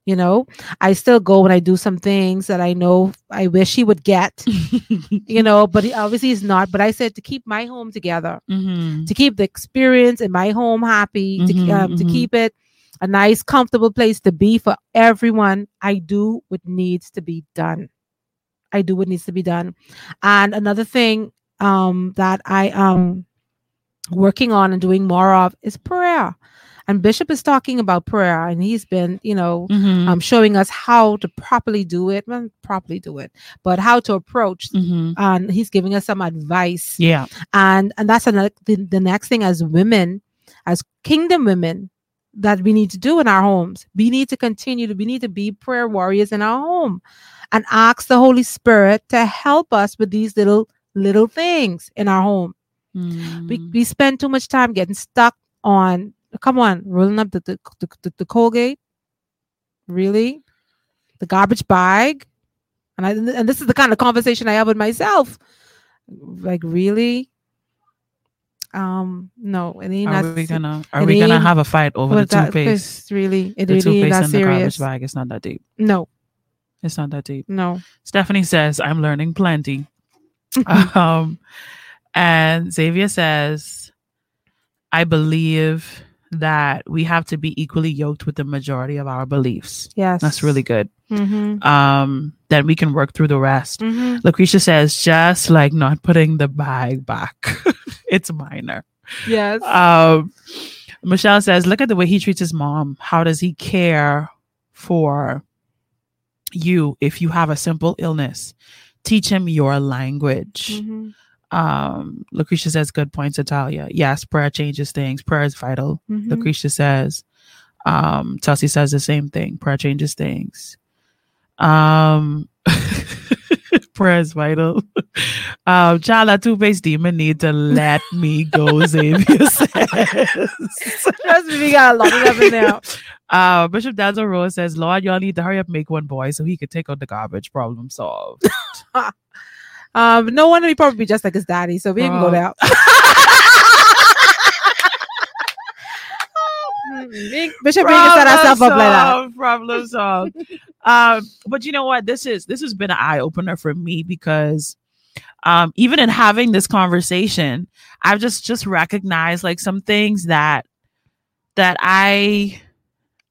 You know, I still go when I do some things that I know I wish he would get, [laughs] you know, but he obviously he's not. But I said to keep my home together, Mhm. to keep the experience in my home happy, to, Mhm, um, to mhm. keep it a nice, comfortable place to be for everyone. I do what needs to be done. I do what needs to be done. And another thing um, that I am working on and doing more of is prayer. And Bishop is talking about prayer, and he's been, you know, Mhm. um, showing us how to properly do it. Well, properly do it, but how to approach. Mhm. And he's giving us some advice Yeah. and and that's another the, the next thing as women as kingdom women that we need to do in our homes we need to continue to we need to be prayer warriors in our home and ask the holy spirit to help us with these little little things in our home we, Mm. we spend too much time getting stuck on come on rolling up the the, the, the, the colgate really the garbage bag and I, and this is the kind of conversation i have with myself like really um no it ain't Are we gonna are we gonna have a fight over the toothpaste? really it The really toothpaste that in the garbage bag. It's not that deep. no It's not that deep. no Stephanie says, I'm learning plenty. [laughs] um, and Xavier says, I believe that we have to be equally yoked with the majority of our beliefs. yes That's really good. mm-hmm. Um, then we can work through the rest. Mm-hmm. Lucretia says, just like not putting the bag back, [laughs] it's minor. yes Um, Michelle says, look at the way he treats his mom. How does he care for you if you have a simple illness? Teach him your language. Mhm. Um, Lucretia says, good points, Italia. Yes, prayer changes things. Prayer is vital. Mhm. Lucretia says, um, Chelsea says the same thing. Prayer changes things. Um, [laughs] prayer is vital. [laughs] Um, child, that two-faced demon need to let me go, [laughs] Xavier says. Trust me, we got a lot of them in there. Uh, Bishop Danzo Rose says, Lord, y'all need to hurry up, make one boy so he could take out the garbage. Problem solved. Um, no wonder he probably be just like his daddy, so we can go Uh, there. [laughs] We- Bishop ain't set herself up like that. solved, Problem solved. um, but you know what? This is this has been an eye opener for me because um, even in having this conversation, I've just just recognized like some things that that I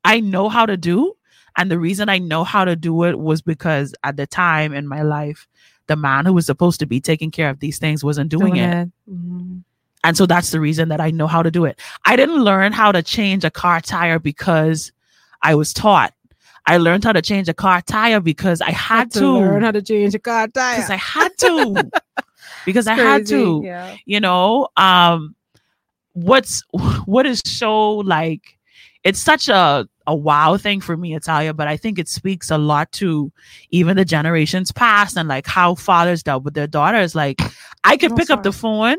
I know how to do, and the reason I know how to do it was because at the time in my life, the man who was supposed to be taking care of these things wasn't doing, it. Mhm. And so that's the reason that I know how to do it. I didn't learn how to change a car tire because I was taught. I learned how to change a car tire because I had to, to. learn how to change a car tire. Because I had to. [laughs] because I had to. Yeah. You know, um, what's [laughs] what is so like it's such a a wow thing for me, Italia, but I think it speaks a lot to even the generations past and like how fathers dealt with their daughters. Like I could Oh, pick up the phone.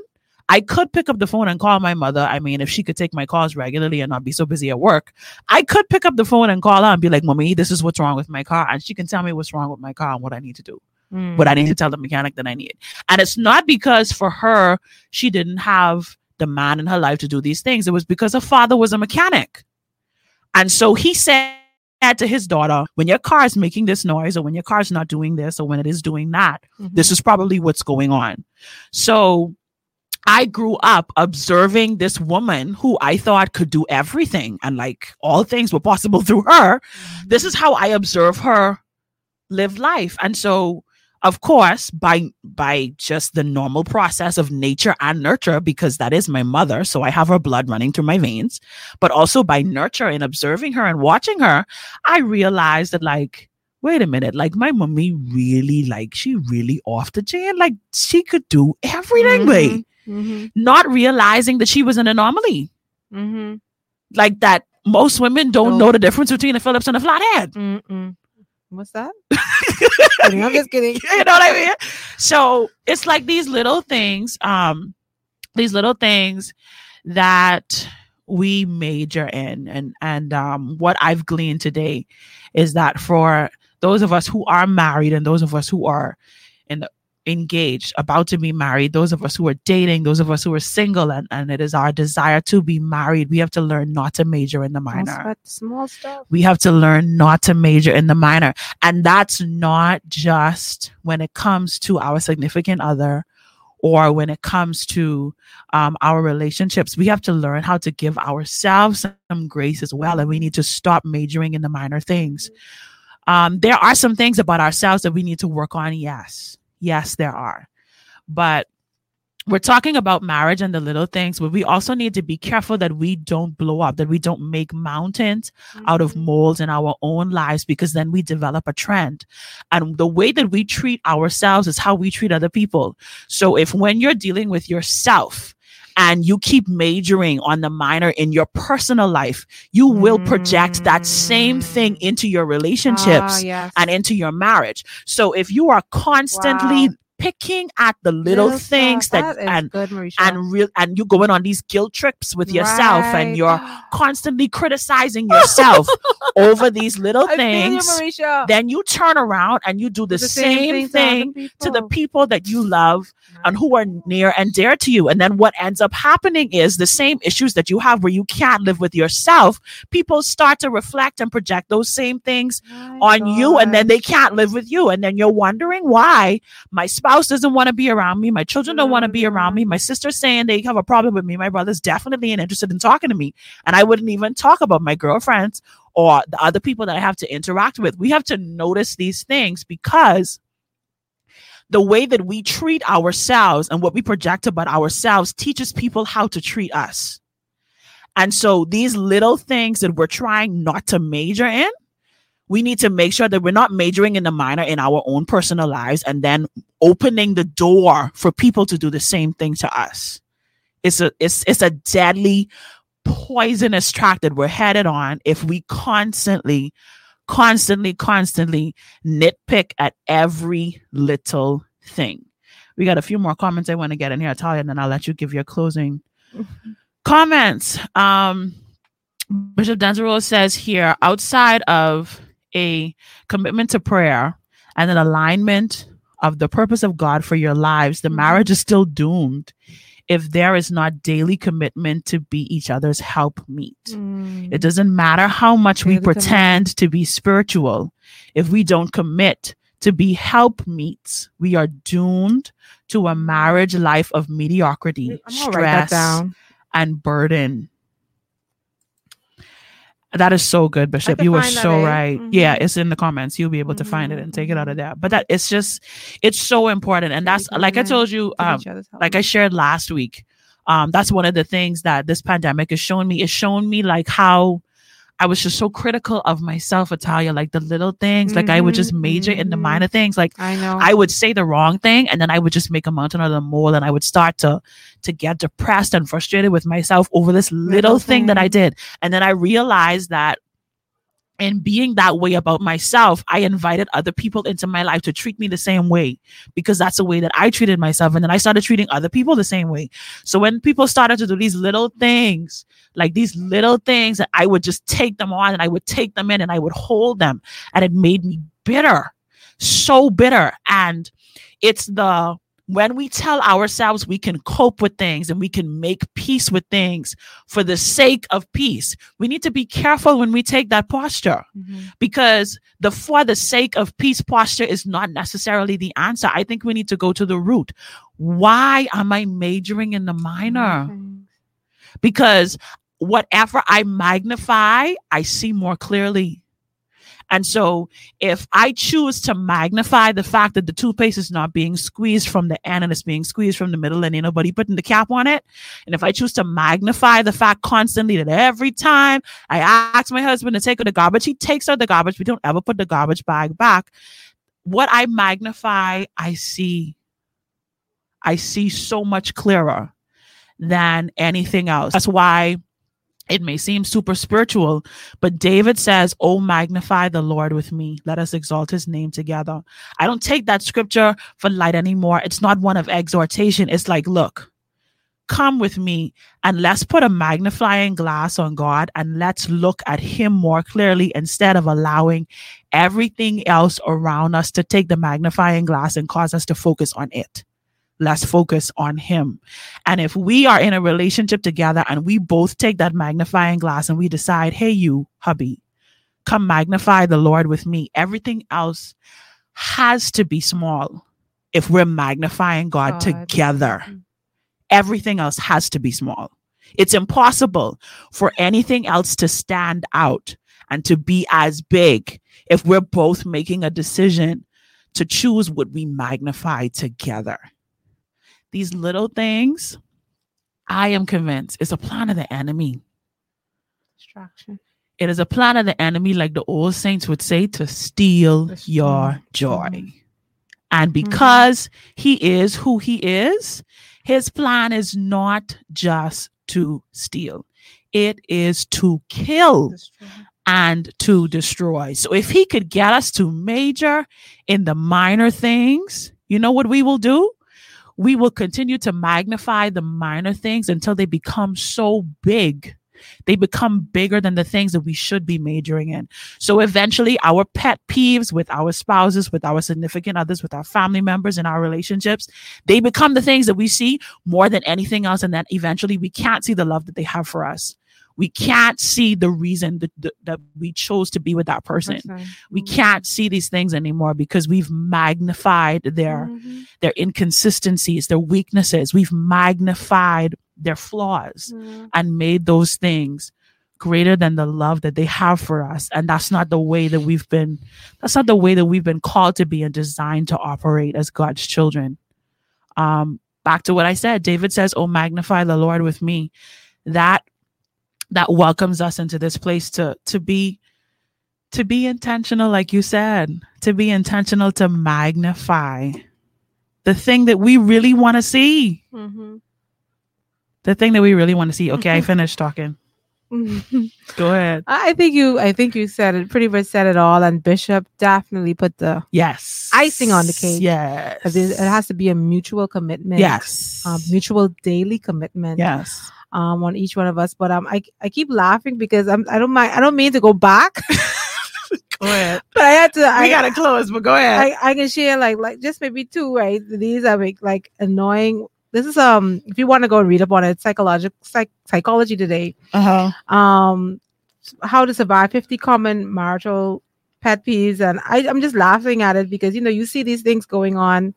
I could pick up the phone and call my mother. I mean, if she could take my calls regularly and not be so busy at work, I could pick up the phone and call her and be like, Mommy, this is what's wrong with my car. And she can tell me what's wrong with my car and what I need to do hmm. what I need to tell the mechanic that I need. And it's not because for her, she didn't have the man in her life to do these things. It was because her father was a mechanic. And so he said to his daughter, when your car is making this noise, or when your car is not doing this, or when it is doing that, mm-hmm. this is probably what's going on. So I grew up observing this woman who I thought could do everything and like all things were possible [laughs] through her. Mm-hmm. This is how I observe her live life. And so of course by by just the normal process of nature and nurture because that is my mother so i have her blood running through my veins but also by nurture and observing her and watching her i realized that like wait a minute like my mommy really like she really off the chain like she could do everything babe Mm-hmm. not realizing that she was an anomaly Mm-hmm. like that most women don't No. know the difference between a phillips and a flathead Mm-mm. What's that? I'm just kidding. you know what I mean? So it's like these little things, um, these little things that we major in, and and um, what I've gleaned today is that for those of us who are married and those of us who are in the engaged, about to be married, those of us who are dating, those of us who are single, and, and it is our desire to be married, we have to learn not to major in the minor small stuff. we have to learn not to major in the minor. And that's not just when it comes to our significant other or when it comes to um, our relationships. We have to learn how to give ourselves some grace as well. And we need to stop majoring in the minor things. Um, there are some things about ourselves that we need to work on. Yes. Yes, there are. But we're talking about marriage and the little things, but we also need to be careful that we don't blow up, that we don't make mountains out of mm-hmm. molds in our own lives because then we develop a trend. And the way that we treat ourselves is how we treat other people. So if when you're dealing with yourself, and you keep majoring on the minor in your personal life, you will project that same thing into your relationships Ah, yes. and into your marriage. So if you are constantly Wow. Picking at the little, things that and good, and real and you going on these guilt trips with yourself and you're [gasps] constantly criticizing yourself [laughs] over these little I feel you, things then you turn around and you do the, The same, thing to to the people. that you love and who are near and dear to you. And then what ends up happening is the same issues that you have where you can't live with yourself, people start to reflect and project those same things My on you and then they can't live with you. And then you're wondering why my spouse doesn't want to be around me. My children don't want to be around me. Mm-hmm. My sister's saying they have a problem with me. My brother's definitely interested in talking to me. And i wouldn't even talk about my girlfriends or the other people that i have to interact with. We have to notice these things because the way that we treat ourselves and what we project about ourselves teaches people how to treat us. And so these little things that we're trying not to major in we need to make sure that we're not majoring in the minor in our own personal lives and then opening the door for people to do the same thing to us. It's a it's it's a deadly poisonous track that we're headed on if we constantly constantly constantly nitpick at every little thing. We got a few more comments I want to get in here, Talia, and then I'll let you give your closing [laughs] comments. Um Bishop Denzero says here, outside of a commitment to prayer and an alignment of the purpose of God for your lives, the marriage is still doomed if there is not daily commitment to be each other's help meet. Mm. It doesn't matter how much we commitment. pretend to be spiritual. If we don't commit to be help meets, we are doomed to a marriage life of mediocrity, I'm gonna write that stress, and burden. That is so good, Bishop. You were so right. Yeah, Mhm. it's in the comments. You'll be able to find it and take it out of Mhm, there. But that it's just it's so important. And that's like I told you, um, each other's help. like I shared last week. Um, that's one of the things that this pandemic has shown me. It's shown me like how I was just so critical of myself, Italia, like the little things. Like I would just major in the minor mm-hmm. things. Like I know. I would say the wrong thing and then I would just make a mountain out of the mole and I would start to to get depressed and frustrated with myself over this little, Little thing that I did. And then I realized that in being that way about myself, I invited other people into my life to treat me the same way because that's the way that I treated myself. And then I started treating other people the same way. So when people started to do these little things, like these little things, that I would just take them on and I would take them in and I would hold them. And it made me bitter, so bitter. And it's the when we tell ourselves we can cope with things and we can make peace with things for the sake of peace, we need to be careful when we take that posture Mhm. because the for the sake of peace posture is not necessarily the answer. I think we need to go to the root. Why am I majoring in the minor? Okay. Because whatever I magnify, I see more clearly. And so if I choose to magnify the fact that the toothpaste is not being squeezed from the end and it's being squeezed from the middle and ain't nobody putting the cap on it, and if I choose to magnify the fact constantly that every time I ask my husband to take out the garbage, he takes out the garbage. We don't ever put the garbage bag back. What I magnify, I see. I see so much clearer than anything else. That's why it may seem super spiritual, but David says, Oh, magnify the Lord with me. Let us exalt his name together. I don't take that scripture for light anymore. It's not one of exhortation. It's like, look, come with me and let's put a magnifying glass on God and let's look at him more clearly instead of allowing everything else around us to take the magnifying glass and cause us to focus on it. Let's focus on him. And if we are in a relationship together and we both take that magnifying glass and we decide, hey, you, hubby, come magnify the Lord with me, everything else has to be small if we're magnifying God, God. together. Mhm. Everything else has to be small. It's impossible for anything else to stand out and to be as big if we're both making a decision to choose what we magnify together. These little things, I am convinced, is a plan of the enemy. Distraction. It is a plan of the enemy, like the old saints would say, to steal your joy. Mhm. And because he is who he is, his plan is not just to steal, it is to kill and to destroy. So if he could get us to major in the minor things, you know what we will do? We will continue to magnify the minor things until they become so big. They become bigger than the things that we should be majoring in. So eventually, our pet peeves with our spouses, with our significant others, with our family members in our relationships, they become the things that we see more than anything else. And then eventually, we can't see the love that they have for us we can't see the reason that, that, that we chose to be with that person. We Mhm. can't see these things anymore because we've magnified their Mhm. their inconsistencies, their weaknesses. We've magnified their flaws Mhm. and made those things greater than the love that they have for us. And that's not the way that we've been that's not the way that we've been called to be and designed to operate as God's children. Um back to what I said, David says, "Oh magnify the Lord with me." That that welcomes us into this place to to be to be intentional like you said to be intentional to magnify the thing that we really want to see. Mhm. the thing that we really want to see. Okay i [laughs] finished talking. [laughs] Go ahead. I think you I think you said it pretty much said it all and Bishop definitely put the yes. Icing on the cake. yes. It has to be a mutual commitment. yes. Um, mutual daily commitment. Yes um on each one of us. But um I I keep laughing because I'm I don't mind I don't mean to go back. [laughs] go ahead but I had to we I gotta close but go ahead I, I can share like like just maybe two, right? These are like, like annoying. This is um if you want to go and read up on it, psychological psych, psychology today. uh-huh Um how to survive 50 common marital pet peeves. And I, I'm just laughing at it because you know you see these things going on.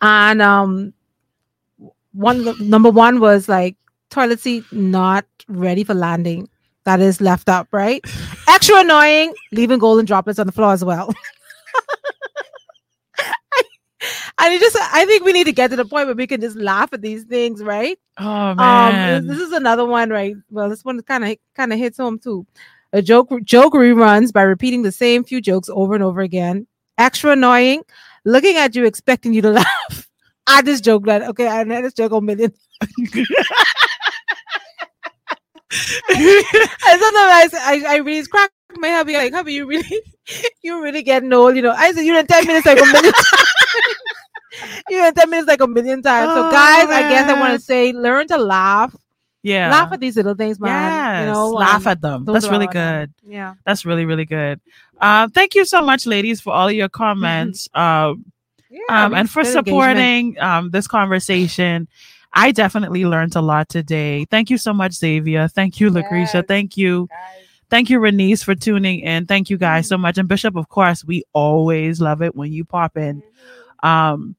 And um one number one was like toilet seat not ready for landing. That is left up, right? [laughs] Extra annoying, leaving golden droplets on the floor as well. [laughs] And it just, I think we need to get to the point where we can just laugh at these things, right? Oh Um, man. this is another one, right? Well, this one kind of kind of hits home too. A joke joke reruns by repeating the same few jokes over and over again. Extra annoying, looking at you, expecting you to [laughs] laugh. I just joke that okay, I this joke a million. [laughs] And sometimes I, I really crack my hubby like, hubby, you really, you really getting old, you know. I said you in ten minutes like a million times. [laughs] you in ten minutes like a million times. so Oh, guys, I guess I want to say, learn to laugh. yeah. Laugh at these little things, man. Yes. You know, laugh um, at them. That's really I good. Yeah. That's really, really good. Uh, thank you so much, ladies, for all of your comments. Um, Yeah, um, and for supporting um, this conversation. I definitely learned a lot today. Thank you so much, Xavier. Thank you, Lucretia. Yes. Thank you. Thank you, Renice, for tuning in. Thank you guys so much. And Bishop, of course, we always love it when you pop in. Um,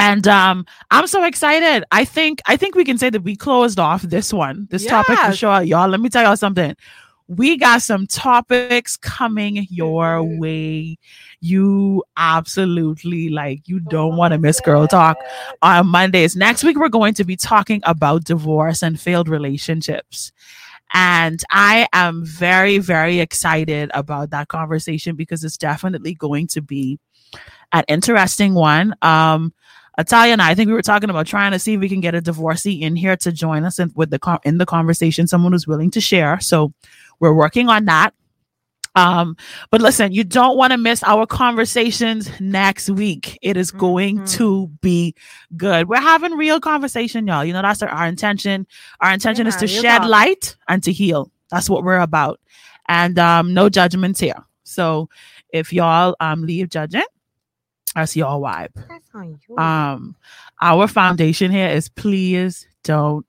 and um, I'm so excited. I think I think we can say that we closed off this one, this topic for sure. Y'all, let me tell y'all something. We got some topics coming your Mm-hmm. way. You absolutely like you don't want to miss girl talk on Mondays. Next week, we're going to be talking about divorce and failed relationships. And I am very, very excited about that conversation because it's definitely going to be an interesting one. Um, Italia and I, I think we were talking about trying to see if we can get a divorcee in here to join us in, with the in the conversation, someone who's willing to share. So we're working on that. Um, but listen, you don't want to miss our conversations next week. It is going Mhm. to be good. We're having real conversation, y'all. You know, that's our, our intention. Our intention is to shed light and to heal. That's what we're about. And um, no judgments here. So if y'all um leave judging, that's y'all vibe. That's on you. Um, our foundation here is please don't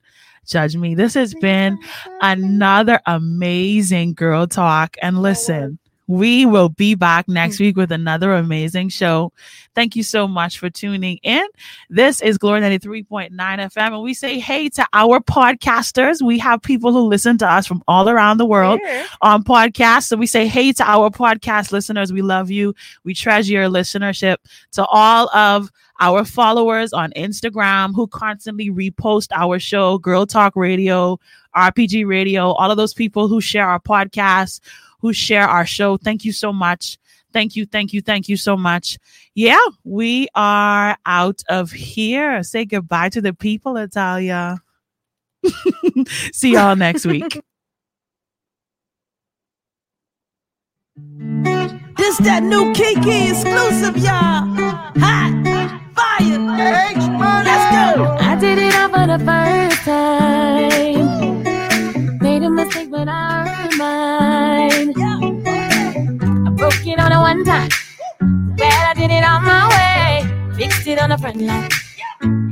judge me. This has been another amazing girl talk. And listen, we will be back next week with another amazing show. Thank you so much for tuning in. This is Glory 93.9 FM, and we say hey to our podcasters. We have people who listen to us from all around the world Yeah. on podcasts. So we say hey to our podcast listeners. We love you. We treasure your listenership. To all of our followers on Instagram who constantly repost our show, Girl Talk Radio, RPG Radio, all of those people who share our podcast, who share our show. Thank you so much. Thank you, thank you, thank you so much. Yeah, we are out of here. Say goodbye to the people, Italia. [laughs] See y'all next week. [laughs] This that new Kiki exclusive, y'all. Hot fire. Let's go. I did it all for the first time. Made a mistake, but I earned mine. I broke it on a one time. Glad I did it on my way. Fixed it on the front line.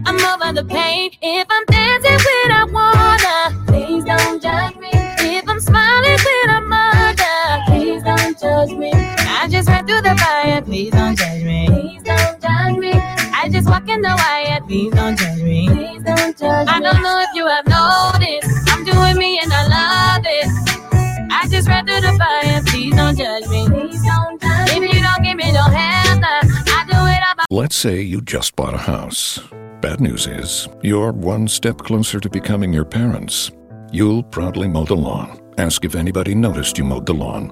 I'm over the pain. If I'm dancing when I wanna, please don't judge me. If I'm smiling when I'm under, please don't judge me. I just ran through the fire. Please don't judge me. Please don't judge me. I just walk in the wire. Please don't judge me. Please don't judge me. I don't know if you have noticed. I'm doing me and I love it. I just ran through the fire. Please don't judge me. Please don't judge me. If you don't give me no answer, I do it all by Let's say you just bought a house. Bad news is, you're one step closer to becoming your parents. You'll proudly mow the lawn. Ask if anybody noticed you mowed the lawn.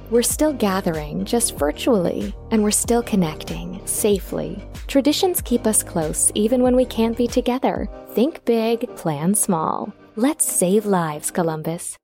We're still gathering, just virtually, and we're still connecting, safely. Traditions keep us close, even when we can't be together. Think big, plan small. Let's save lives, Columbus.